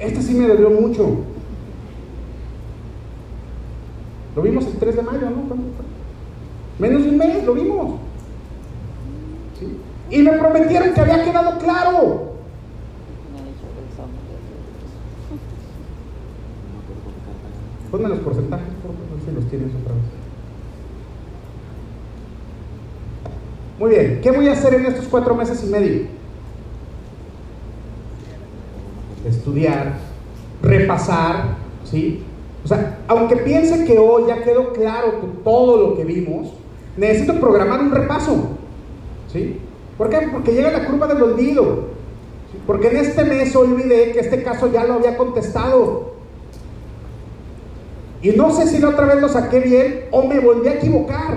Esta sí me dolió mucho. Lo vimos el 3 de mayo, ¿no? Menos de un mes, lo vimos. Y me prometieron que había quedado claro. Ponme los porcentajes, por favor, si los tienes otra vez. Muy bien, ¿qué voy a hacer en estos cuatro meses y medio? Estudiar, repasar, ¿sí? O sea, aunque piense que hoy ya quedó claro todo lo que vimos, necesito programar un repaso, ¿sí? ¿Por qué? Porque llega la curva del olvido, porque en este mes olvidé que este caso ya lo había contestado, y no sé si la otra vez lo saqué bien o me volví a equivocar.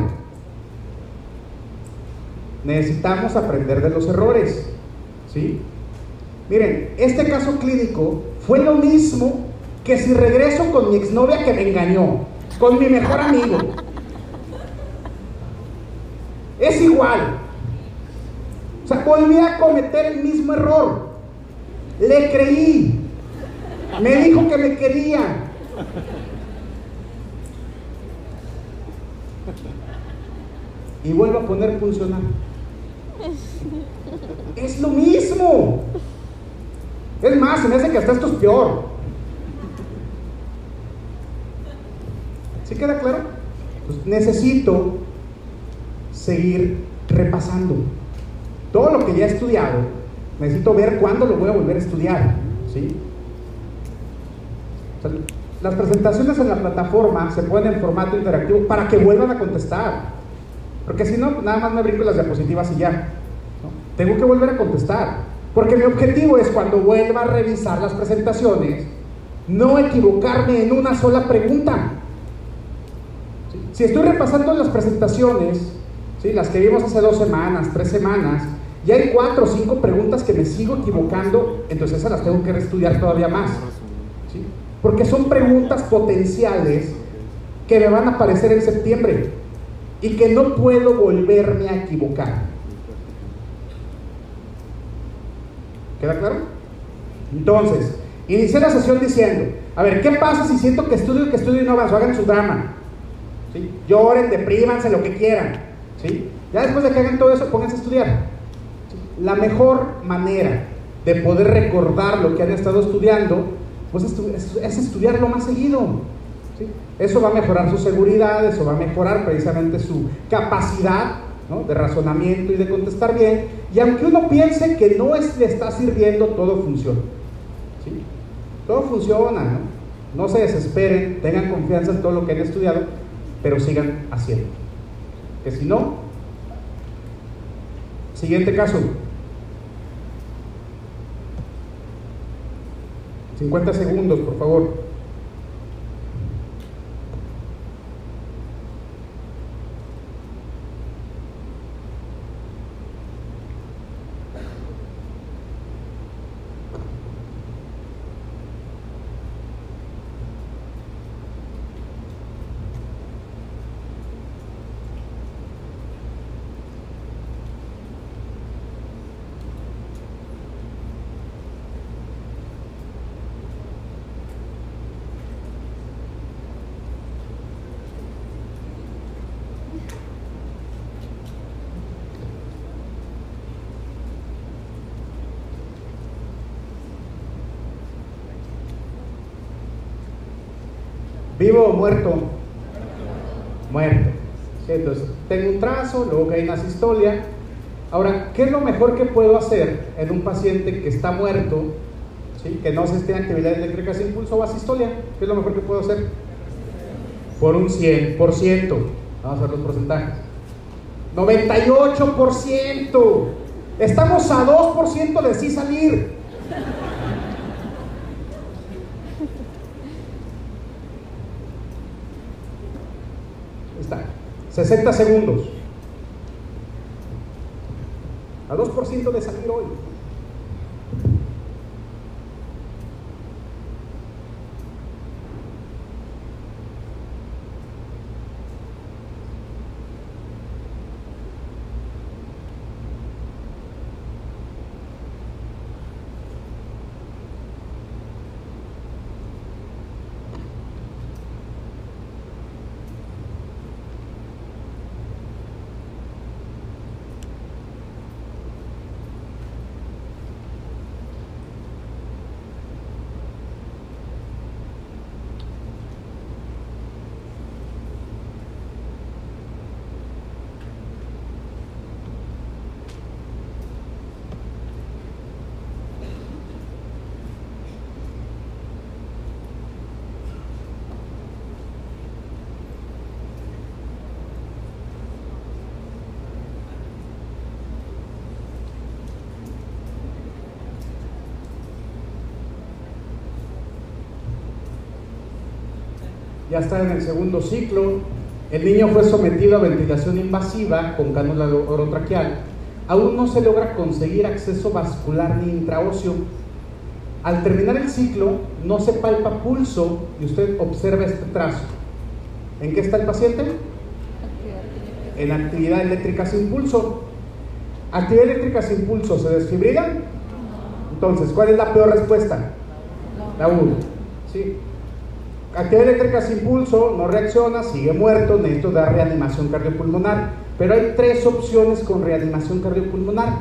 Necesitamos aprender de los errores. ¿Sí? Miren, este caso clínico fue lo mismo que si regreso con mi exnovia que me engañó, con mi mejor amigo. Es igual. O sea, volví a cometer el mismo error. Le creí. Me dijo que me quería. y vuelvo a poner funcionar. Es lo mismo. Es más, se me hace que hasta esto es peor. ¿Sí queda claro? Pues necesito seguir repasando. Todo lo que ya he estudiado, necesito ver cuándo lo voy a volver a estudiar. ¿sí? Las presentaciones en la plataforma se ponen en formato interactivo para que vuelvan a contestar. Porque si no, nada más me brinco las diapositivas y ya. Tengo que volver a contestar. Porque mi objetivo es cuando vuelva a revisar las presentaciones, no equivocarme en una sola pregunta. Si estoy repasando las presentaciones, ¿sí? las que vimos hace dos semanas, tres semanas, y hay cuatro o cinco preguntas que me sigo equivocando, entonces esas las tengo que reestudiar todavía más. Porque son preguntas potenciales que me van a aparecer en septiembre y que no puedo volverme a equivocar. ¿Queda claro? Entonces, inicié la sesión diciendo, a ver, ¿qué pasa si siento que estudio, que estudio y no avanzo? Hagan su drama. ¿sí? Lloren, deprímanse, lo que quieran. ¿sí? Ya después de que hagan todo eso, pónganse a estudiar. La mejor manera de poder recordar lo que han estado estudiando, pues es, es estudiarlo más seguido. Eso va a mejorar su seguridad, eso va a mejorar precisamente su capacidad ¿no? de razonamiento y de contestar bien. Y aunque uno piense que no le está sirviendo, todo funciona. ¿sí? Todo funciona, ¿no? No se desesperen, tengan confianza en todo lo que han estudiado, pero sigan haciendo. Que si no, siguiente caso. 50 segundos, por favor. ¿Vivo o muerto? Muerto. Entonces, tengo un trazo, luego que hay una sistolia. Ahora, ¿qué es lo mejor que puedo hacer en un paciente que está muerto, que no se esté en actividad eléctrica sin pulso o asistolia? ¿Qué es lo mejor que puedo hacer? Por un 100%. Vamos a ver los porcentajes. 98%. Estamos a 2% de sí salir. Está. 60 segundos. A 2% de salir hoy. Está en el segundo ciclo. El niño fue sometido a ventilación invasiva con cánula orotraqueal. Aún no se logra conseguir acceso vascular ni intraóseo. Al terminar el ciclo, no se palpa pulso y usted observa este trazo. ¿En qué está el paciente? En actividad eléctrica sin pulso. ¿Actividad eléctrica sin pulso se desfibrila? Entonces, ¿cuál es la peor respuesta? La 1. ¿Sí? Actividad eléctrica sin pulso, no reacciona, sigue muerto, necesito dar reanimación cardiopulmonar. Pero hay tres opciones con reanimación cardiopulmonar.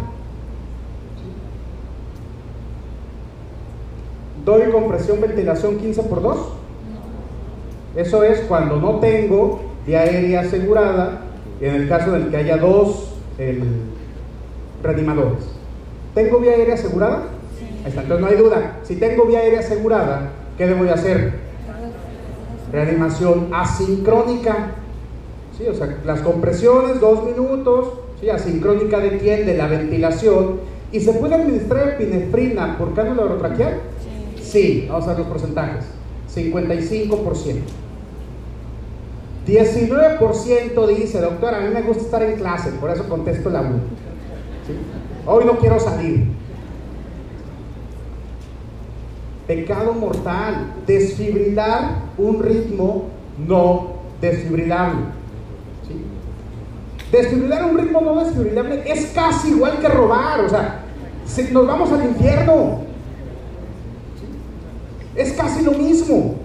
¿Doy compresión ventilación 15 por 2? Eso es cuando no tengo vía aérea asegurada, en el caso en el que haya dos reanimadores. ¿Tengo vía aérea asegurada? Ahí está, entonces no hay duda. Si tengo vía aérea asegurada, ¿qué debo de hacer? Reanimación asincrónica. ¿sí? O sea, las compresiones, dos minutos, ¿sí? asincrónica de quién? De la ventilación. ¿Y se puede administrar epinefrina por cánula orotraqueal? Sí. sí, vamos a ver los porcentajes. 55%. 19% dice, doctora, a mí me gusta estar en clase, por eso contesto la 1. Hoy no quiero salir. Pecado mortal, desfibrilar un ritmo no desfibrilable. Desfibrilar un ritmo no desfibrilable es casi igual que robar, o sea, nos vamos al infierno. Es casi lo mismo.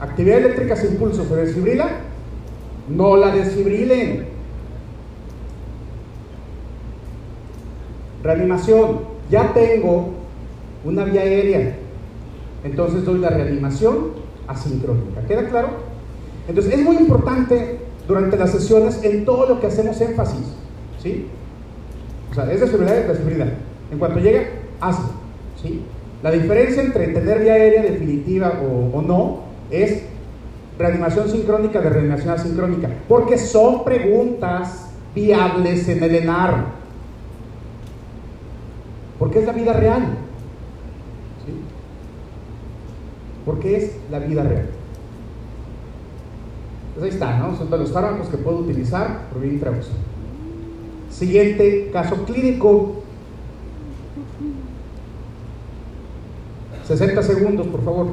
Actividad eléctrica sin pulso se desfibrila, no la desfibrilen. Reanimación, ya tengo una vía aérea. Entonces doy la reanimación asincrónica. ¿Queda claro? Entonces es muy importante durante las sesiones en todo lo que hacemos énfasis. ¿Sí? O sea, es desfibrilar, es desfibrilar. En cuanto llegue, hazlo. ¿Sí? La diferencia entre tener vía aérea definitiva o, o no es reanimación sincrónica de reanimación asincrónica. Porque son preguntas viables en el ENAR. Porque es la vida real. Porque es la vida real. Pues ahí está, ¿no? Son todos los fármacos que puedo utilizar por vía intravenosa. Siguiente caso clínico. 60 segundos, por favor.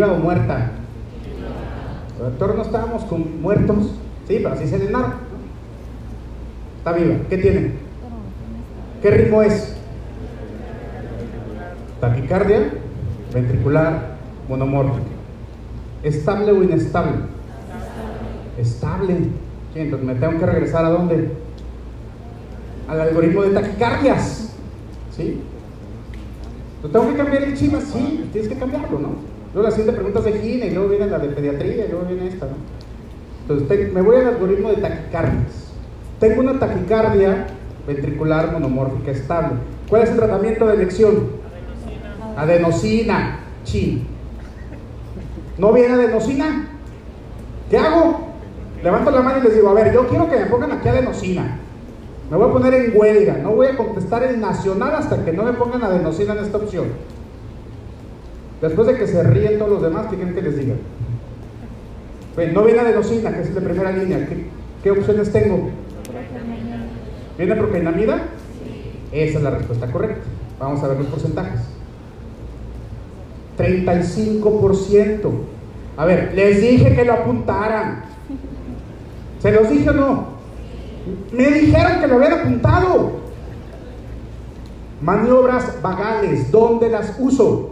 ¿Viva o muerta? Doctor, no estábamos con muertos. Sí, pero así se le narra. Está viva. ¿Qué tiene? ¿Qué ritmo es? Taquicardia, ventricular, monomórfica. ¿Estable o inestable? Estable. Sí, entonces me tengo que regresar a dónde? Al algoritmo de taquicardias. ¿Sí? Tengo que cambiar el chima, sí, tienes que cambiarlo, ¿no? Luego la siguiente pregunta es de gine, y luego viene la de pediatría, y luego viene esta, ¿no? Entonces me voy al algoritmo de taquicardias. Tengo una taquicardia ventricular monomórfica estable. ¿Cuál es el tratamiento de elección? Adenosina. Adenosina. Chin. ¿No viene adenosina? ¿Qué hago? Levanto la mano y les digo, a ver, yo quiero que me pongan aquí adenosina. Me voy a poner en huelga, no voy a contestar el nacional hasta que no me pongan adenosina en esta opción. Después de que se ríen todos los demás, ¿qué quieren que les diga? no viene adenosina, que es de primera línea. ¿Qué, opciones tengo? ¿Viene procainamida? Esa es la respuesta correcta. Vamos a ver los porcentajes. 35%. A ver, les dije que lo apuntaran. ¿Se los dije o no? Me dijeron que lo habían apuntado. Maniobras vagales, ¿dónde las uso?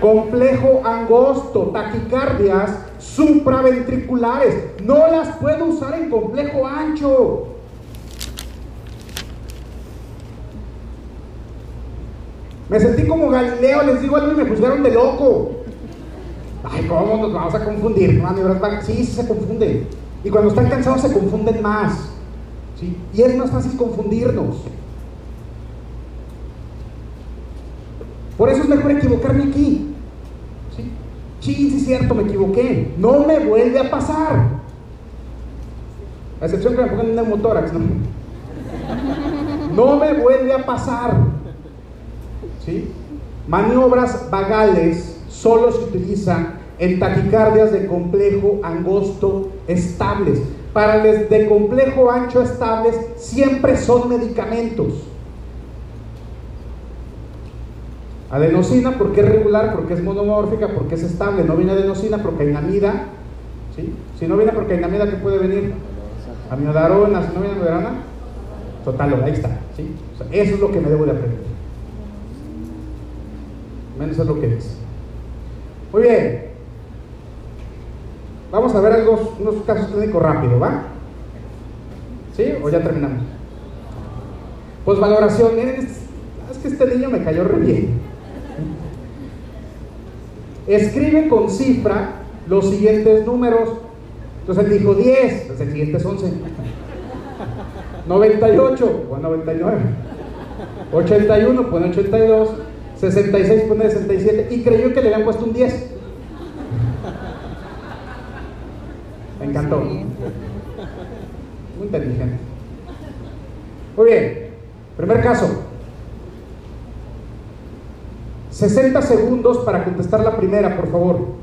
Complejo angosto, taquicardias supraventriculares. No las puedo usar en complejo ancho. Me sentí como Galileo, les digo algo y me juzgaron de loco. Ay, ¿cómo nos vamos a confundir? Sí, sí se confunden. Y cuando están cansados se confunden más. ¿sí? Y es más fácil confundirnos. Por eso es mejor equivocarme aquí. ¿Sí? Sí, cierto, me equivoqué. No me vuelve a pasar. A excepción que me pongan un neumotórax, ¿no? No me vuelve a pasar. ¿Sí? Maniobras vagales solo se utilizan en taquicardias de complejo angosto estables. Para los de complejo ancho estables siempre son medicamentos. Adenosina porque es regular, porque es monomórfica, porque es estable. No viene adenosina, procainamida. ¿sí? Si no viene procainamida, ¿qué puede venir? Amiodarona. Si no viene amiodarona, total, ahí está. ¿sí? eso es lo que me debo de aprender. Menos es lo que dice. Muy bien. Vamos a ver algo, unos casos clínicos rápido, ¿va? ¿Sí? ¿O ya terminamos? Pues valoración, miren, es que este niño me cayó re bien. Escribe con cifra los siguientes números. Entonces él dijo 10, pues el siguiente es 11. 98, pone 99. 81, pone 82. 66, pone 67. Y creyó que le habían puesto un 10. Me encantó. Muy inteligente. Muy bien. Primer caso. 60 segundos para contestar la primera, por favor.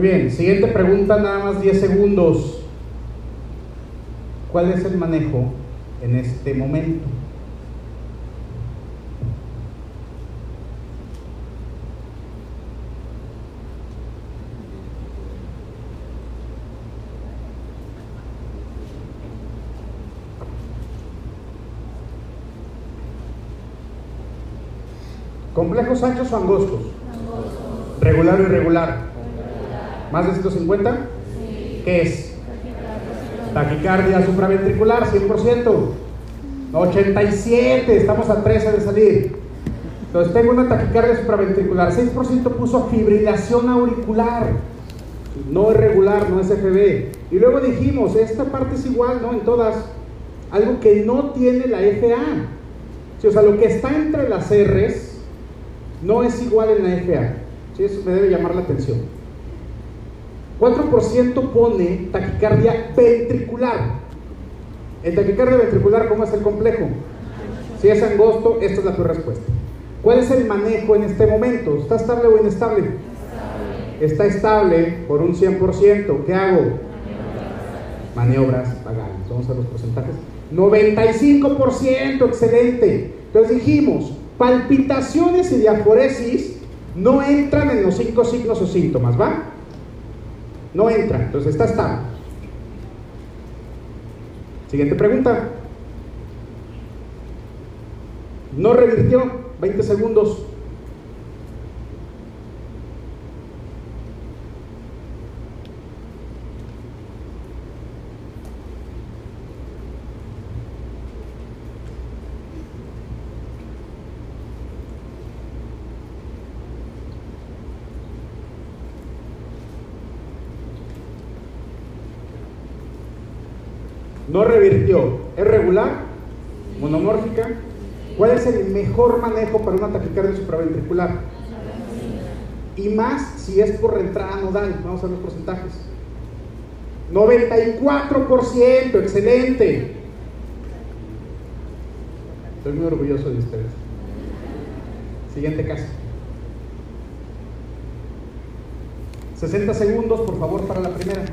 Muy bien, siguiente pregunta, nada más 10 segundos. ¿Cuál es el manejo en este momento? ¿Complejos anchos o angostos? Regular o irregular. ¿Más de 150? ¿Qué es? Taquicardia supraventricular, 100%. 87, estamos a 13 de salir. Entonces tengo una taquicardia supraventricular. 6% puso fibrilación auricular. No es regular, no es FB. Y luego dijimos, esta parte es igual, ¿no? En todas. Algo que no tiene la FA. o sea, lo que está entre las R's no es igual en la FA. ¿sí? Eso me debe llamar la atención. 4% pone taquicardia ventricular. En taquicardia ventricular, ¿cómo es el complejo? Si es angosto, esta es la tu respuesta. ¿Cuál es el manejo en este momento? ¿Está estable o inestable? Está estable por un 100%. ¿Qué hago? Maniobras pagales. Vamos a los porcentajes. 95%, excelente. Entonces dijimos, palpitaciones y diaforesis no entran en los cinco signos o síntomas, ¿va? No entran, entonces está estable. Siguiente pregunta. No revirtió, 20 segundos. No revirtió. ¿Es regular? ¿Monomórfica? ¿Cuál es el mejor manejo para una taquicardia supraventricular? Y más si es por entrada nodal. Vamos a ver los porcentajes. 94%, excelente. Estoy muy orgulloso de ustedes. Siguiente caso. 60 segundos, por favor, para la primera.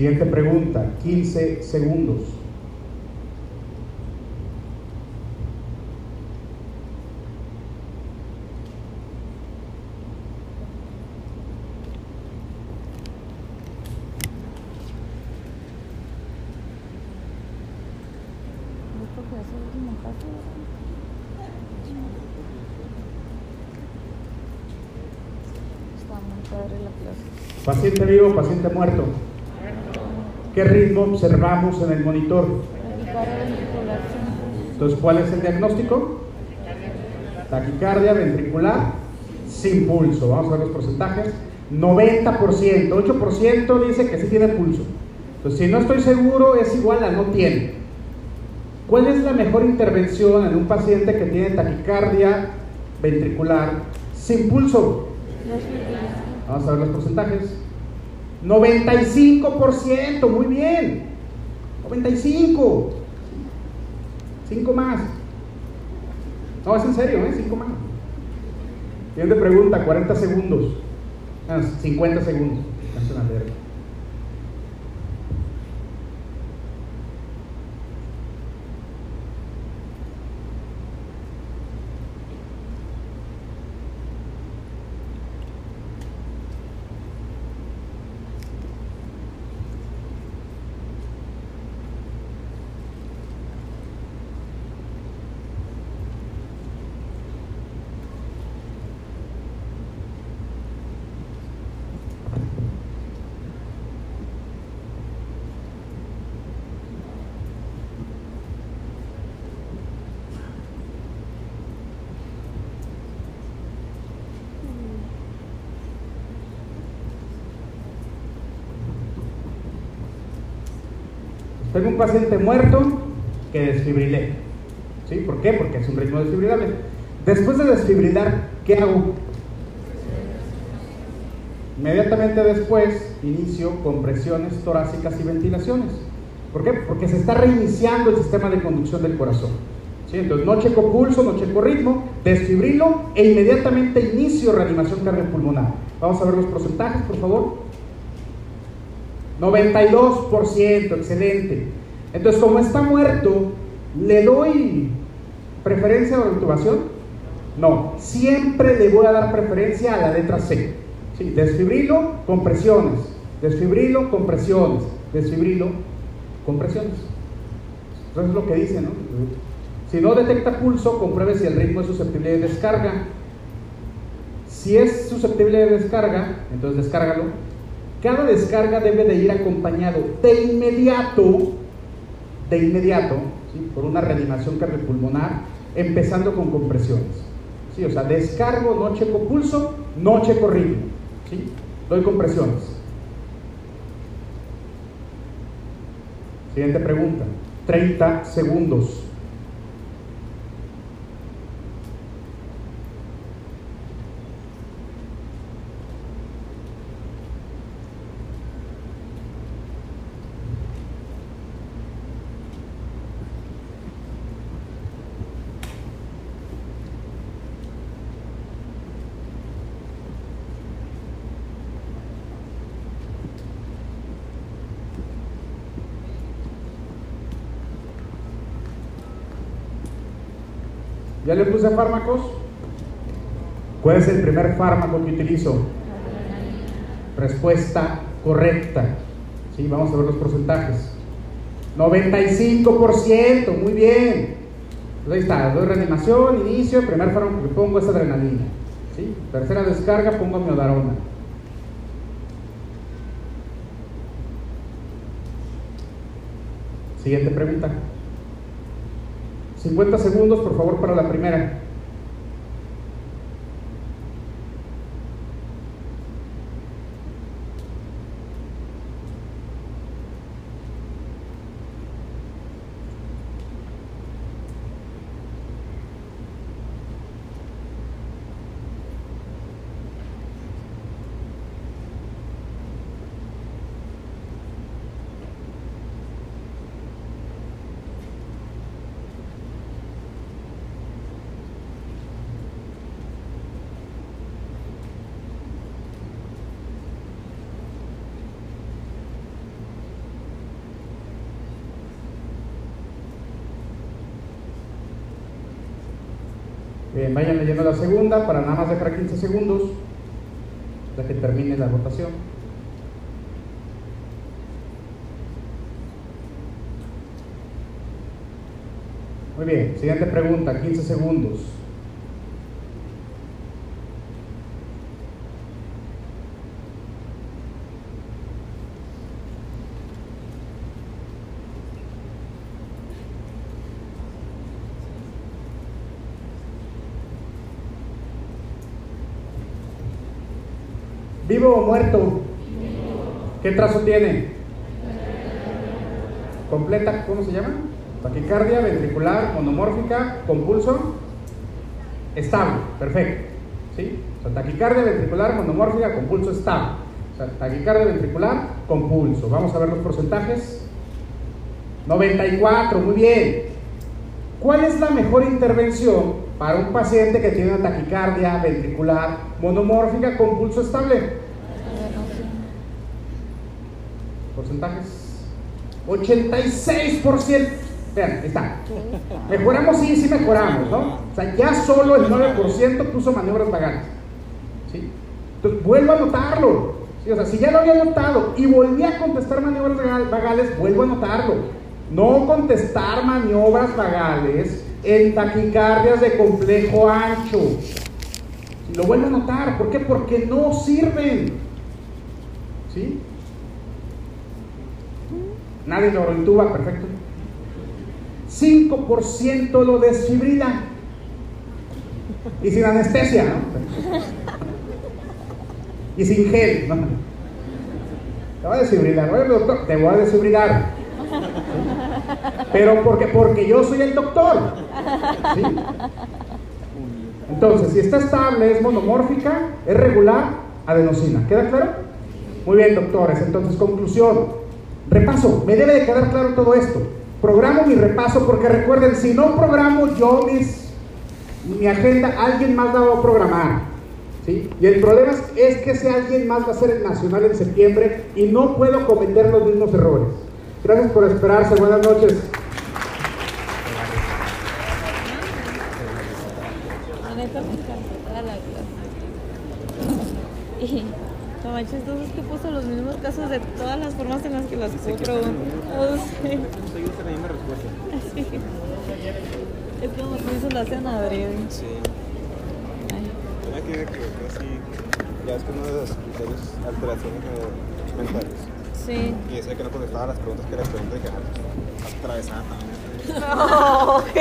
Siguiente pregunta, 15 segundos. Paciente vivo, paciente muerto. ¿Qué ritmo observamos en el monitor? Entonces, ¿cuál es el diagnóstico? Taquicardia ventricular sin pulso. Vamos a ver los porcentajes. 90%, 8% dice que sí tiene pulso. Entonces, si no estoy seguro, es igual a no tiene. ¿Cuál es la mejor intervención en un paciente que tiene taquicardia ventricular sin pulso? Vamos a ver los porcentajes. 95%, muy bien. 95. 5 más. No, es en serio, ¿eh? 5 más. Siguiente pregunta, 40 segundos. 50 ah, segundos. Paciente muerto que desfibrilé. ¿Sí? ¿Por qué? Porque es un ritmo desfibrilable. Después de desfibrilar, ¿qué hago? Inmediatamente después inicio compresiones torácicas y ventilaciones. ¿Por qué? Porque se está reiniciando el sistema de conducción del corazón. Entonces no checo pulso, no checo ritmo, desfibrilo e inmediatamente inicio reanimación cardiopulmonar. Vamos a ver los porcentajes, por favor. 92%, excelente. Entonces, como está muerto, ¿le doy preferencia a la intubación? No, siempre le voy a dar preferencia a la letra C. ¿Sí? Desfibrilo, compresiones. Desfibrilo, compresiones. Desfibrilo, compresiones. Eso es lo que dice, ¿no? Si no detecta pulso, compruebe si el ritmo es susceptible de descarga. Si es susceptible de descarga, entonces descárgalo. Cada descarga debe de ir acompañado de inmediato, de inmediato, por una reanimación cardiopulmonar, empezando con compresiones. ¿sí? O sea, descargo, no checo pulso, no checo ritmo. ¿sí? Doy compresiones. Siguiente pregunta. 30 segundos. ¿Ya le puse fármacos? ¿Cuál es el primer fármaco que utilizo? Respuesta correcta. Sí, vamos a ver los porcentajes. 95%, muy bien. Pues ahí está, doy reanimación, inicio, primer fármaco que pongo es adrenalina. Tercera descarga, pongo miodarona. Siguiente pregunta. 50 segundos, por favor, para la primera. Bien, vayan leyendo la segunda para nada más dejar 15 segundos hasta que termine la votación. Muy bien, siguiente pregunta, 15 segundos. ¿Vivo o muerto? ¿Qué trazo tiene? Completa, ¿cómo se llama? Taquicardia ventricular monomórfica con pulso estable, perfecto. ¿Sí? Taquicardia ventricular monomórfica con pulso estable. Taquicardia ventricular con pulso. Vamos a ver los porcentajes. 94, muy bien. ¿Cuál es la mejor intervención para un paciente que tiene una taquicardia ventricular monomórfica con pulso estable? Porcentajes. 86%. Vean, está. Mejoramos, sí, sí mejoramos, ¿no? O sea, ya solo el 9% puso maniobras vagales. ¿Sí? Entonces, vuelvo a anotarlo. O sea, si ya lo había anotado y volví a contestar maniobras vagales, vuelvo a anotarlo. No contestar maniobras vagales en taquicardias de complejo ancho. Lo vuelvo a anotar. ¿Por qué? Porque no sirven. ¿Sí? Nadie lo intuba, perfecto. 5% lo desfibrila. Y sin anestesia, ¿no? Y sin gel, ¿no? Te voy a desfibrilar, doctor, te voy a desfibrilar. Pero porque, porque yo soy el doctor. ¿sí? Entonces, si está estable, es monomórfica, es regular, adenosina. ¿Queda claro? Muy bien, doctores. Entonces, conclusión. Repaso. Me debe de quedar claro todo esto. Programo mi repaso porque recuerden, si no programo yo mis, mi agenda, alguien más la va a programar. ¿sí? Y el problema es, es que ese alguien más va a ser el nacional en septiembre y no puedo cometer los mismos errores. Gracias por esperarse. Buenas noches. La neta me encantó toda la clase. Y no manches, entonces que puso los mismos casos de todas las formas en las que las puso. Oh, sí. Respuesta. Sí. Es como tú hizo la cena adrede. Sí. Ay, Tenía que así. Ya es que uno de los criterios alteraciones mentales. Sí. Y decía que no contestaba las preguntas que le pregunté y que ah, pues, atravesada también. No.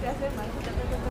Te hace mal.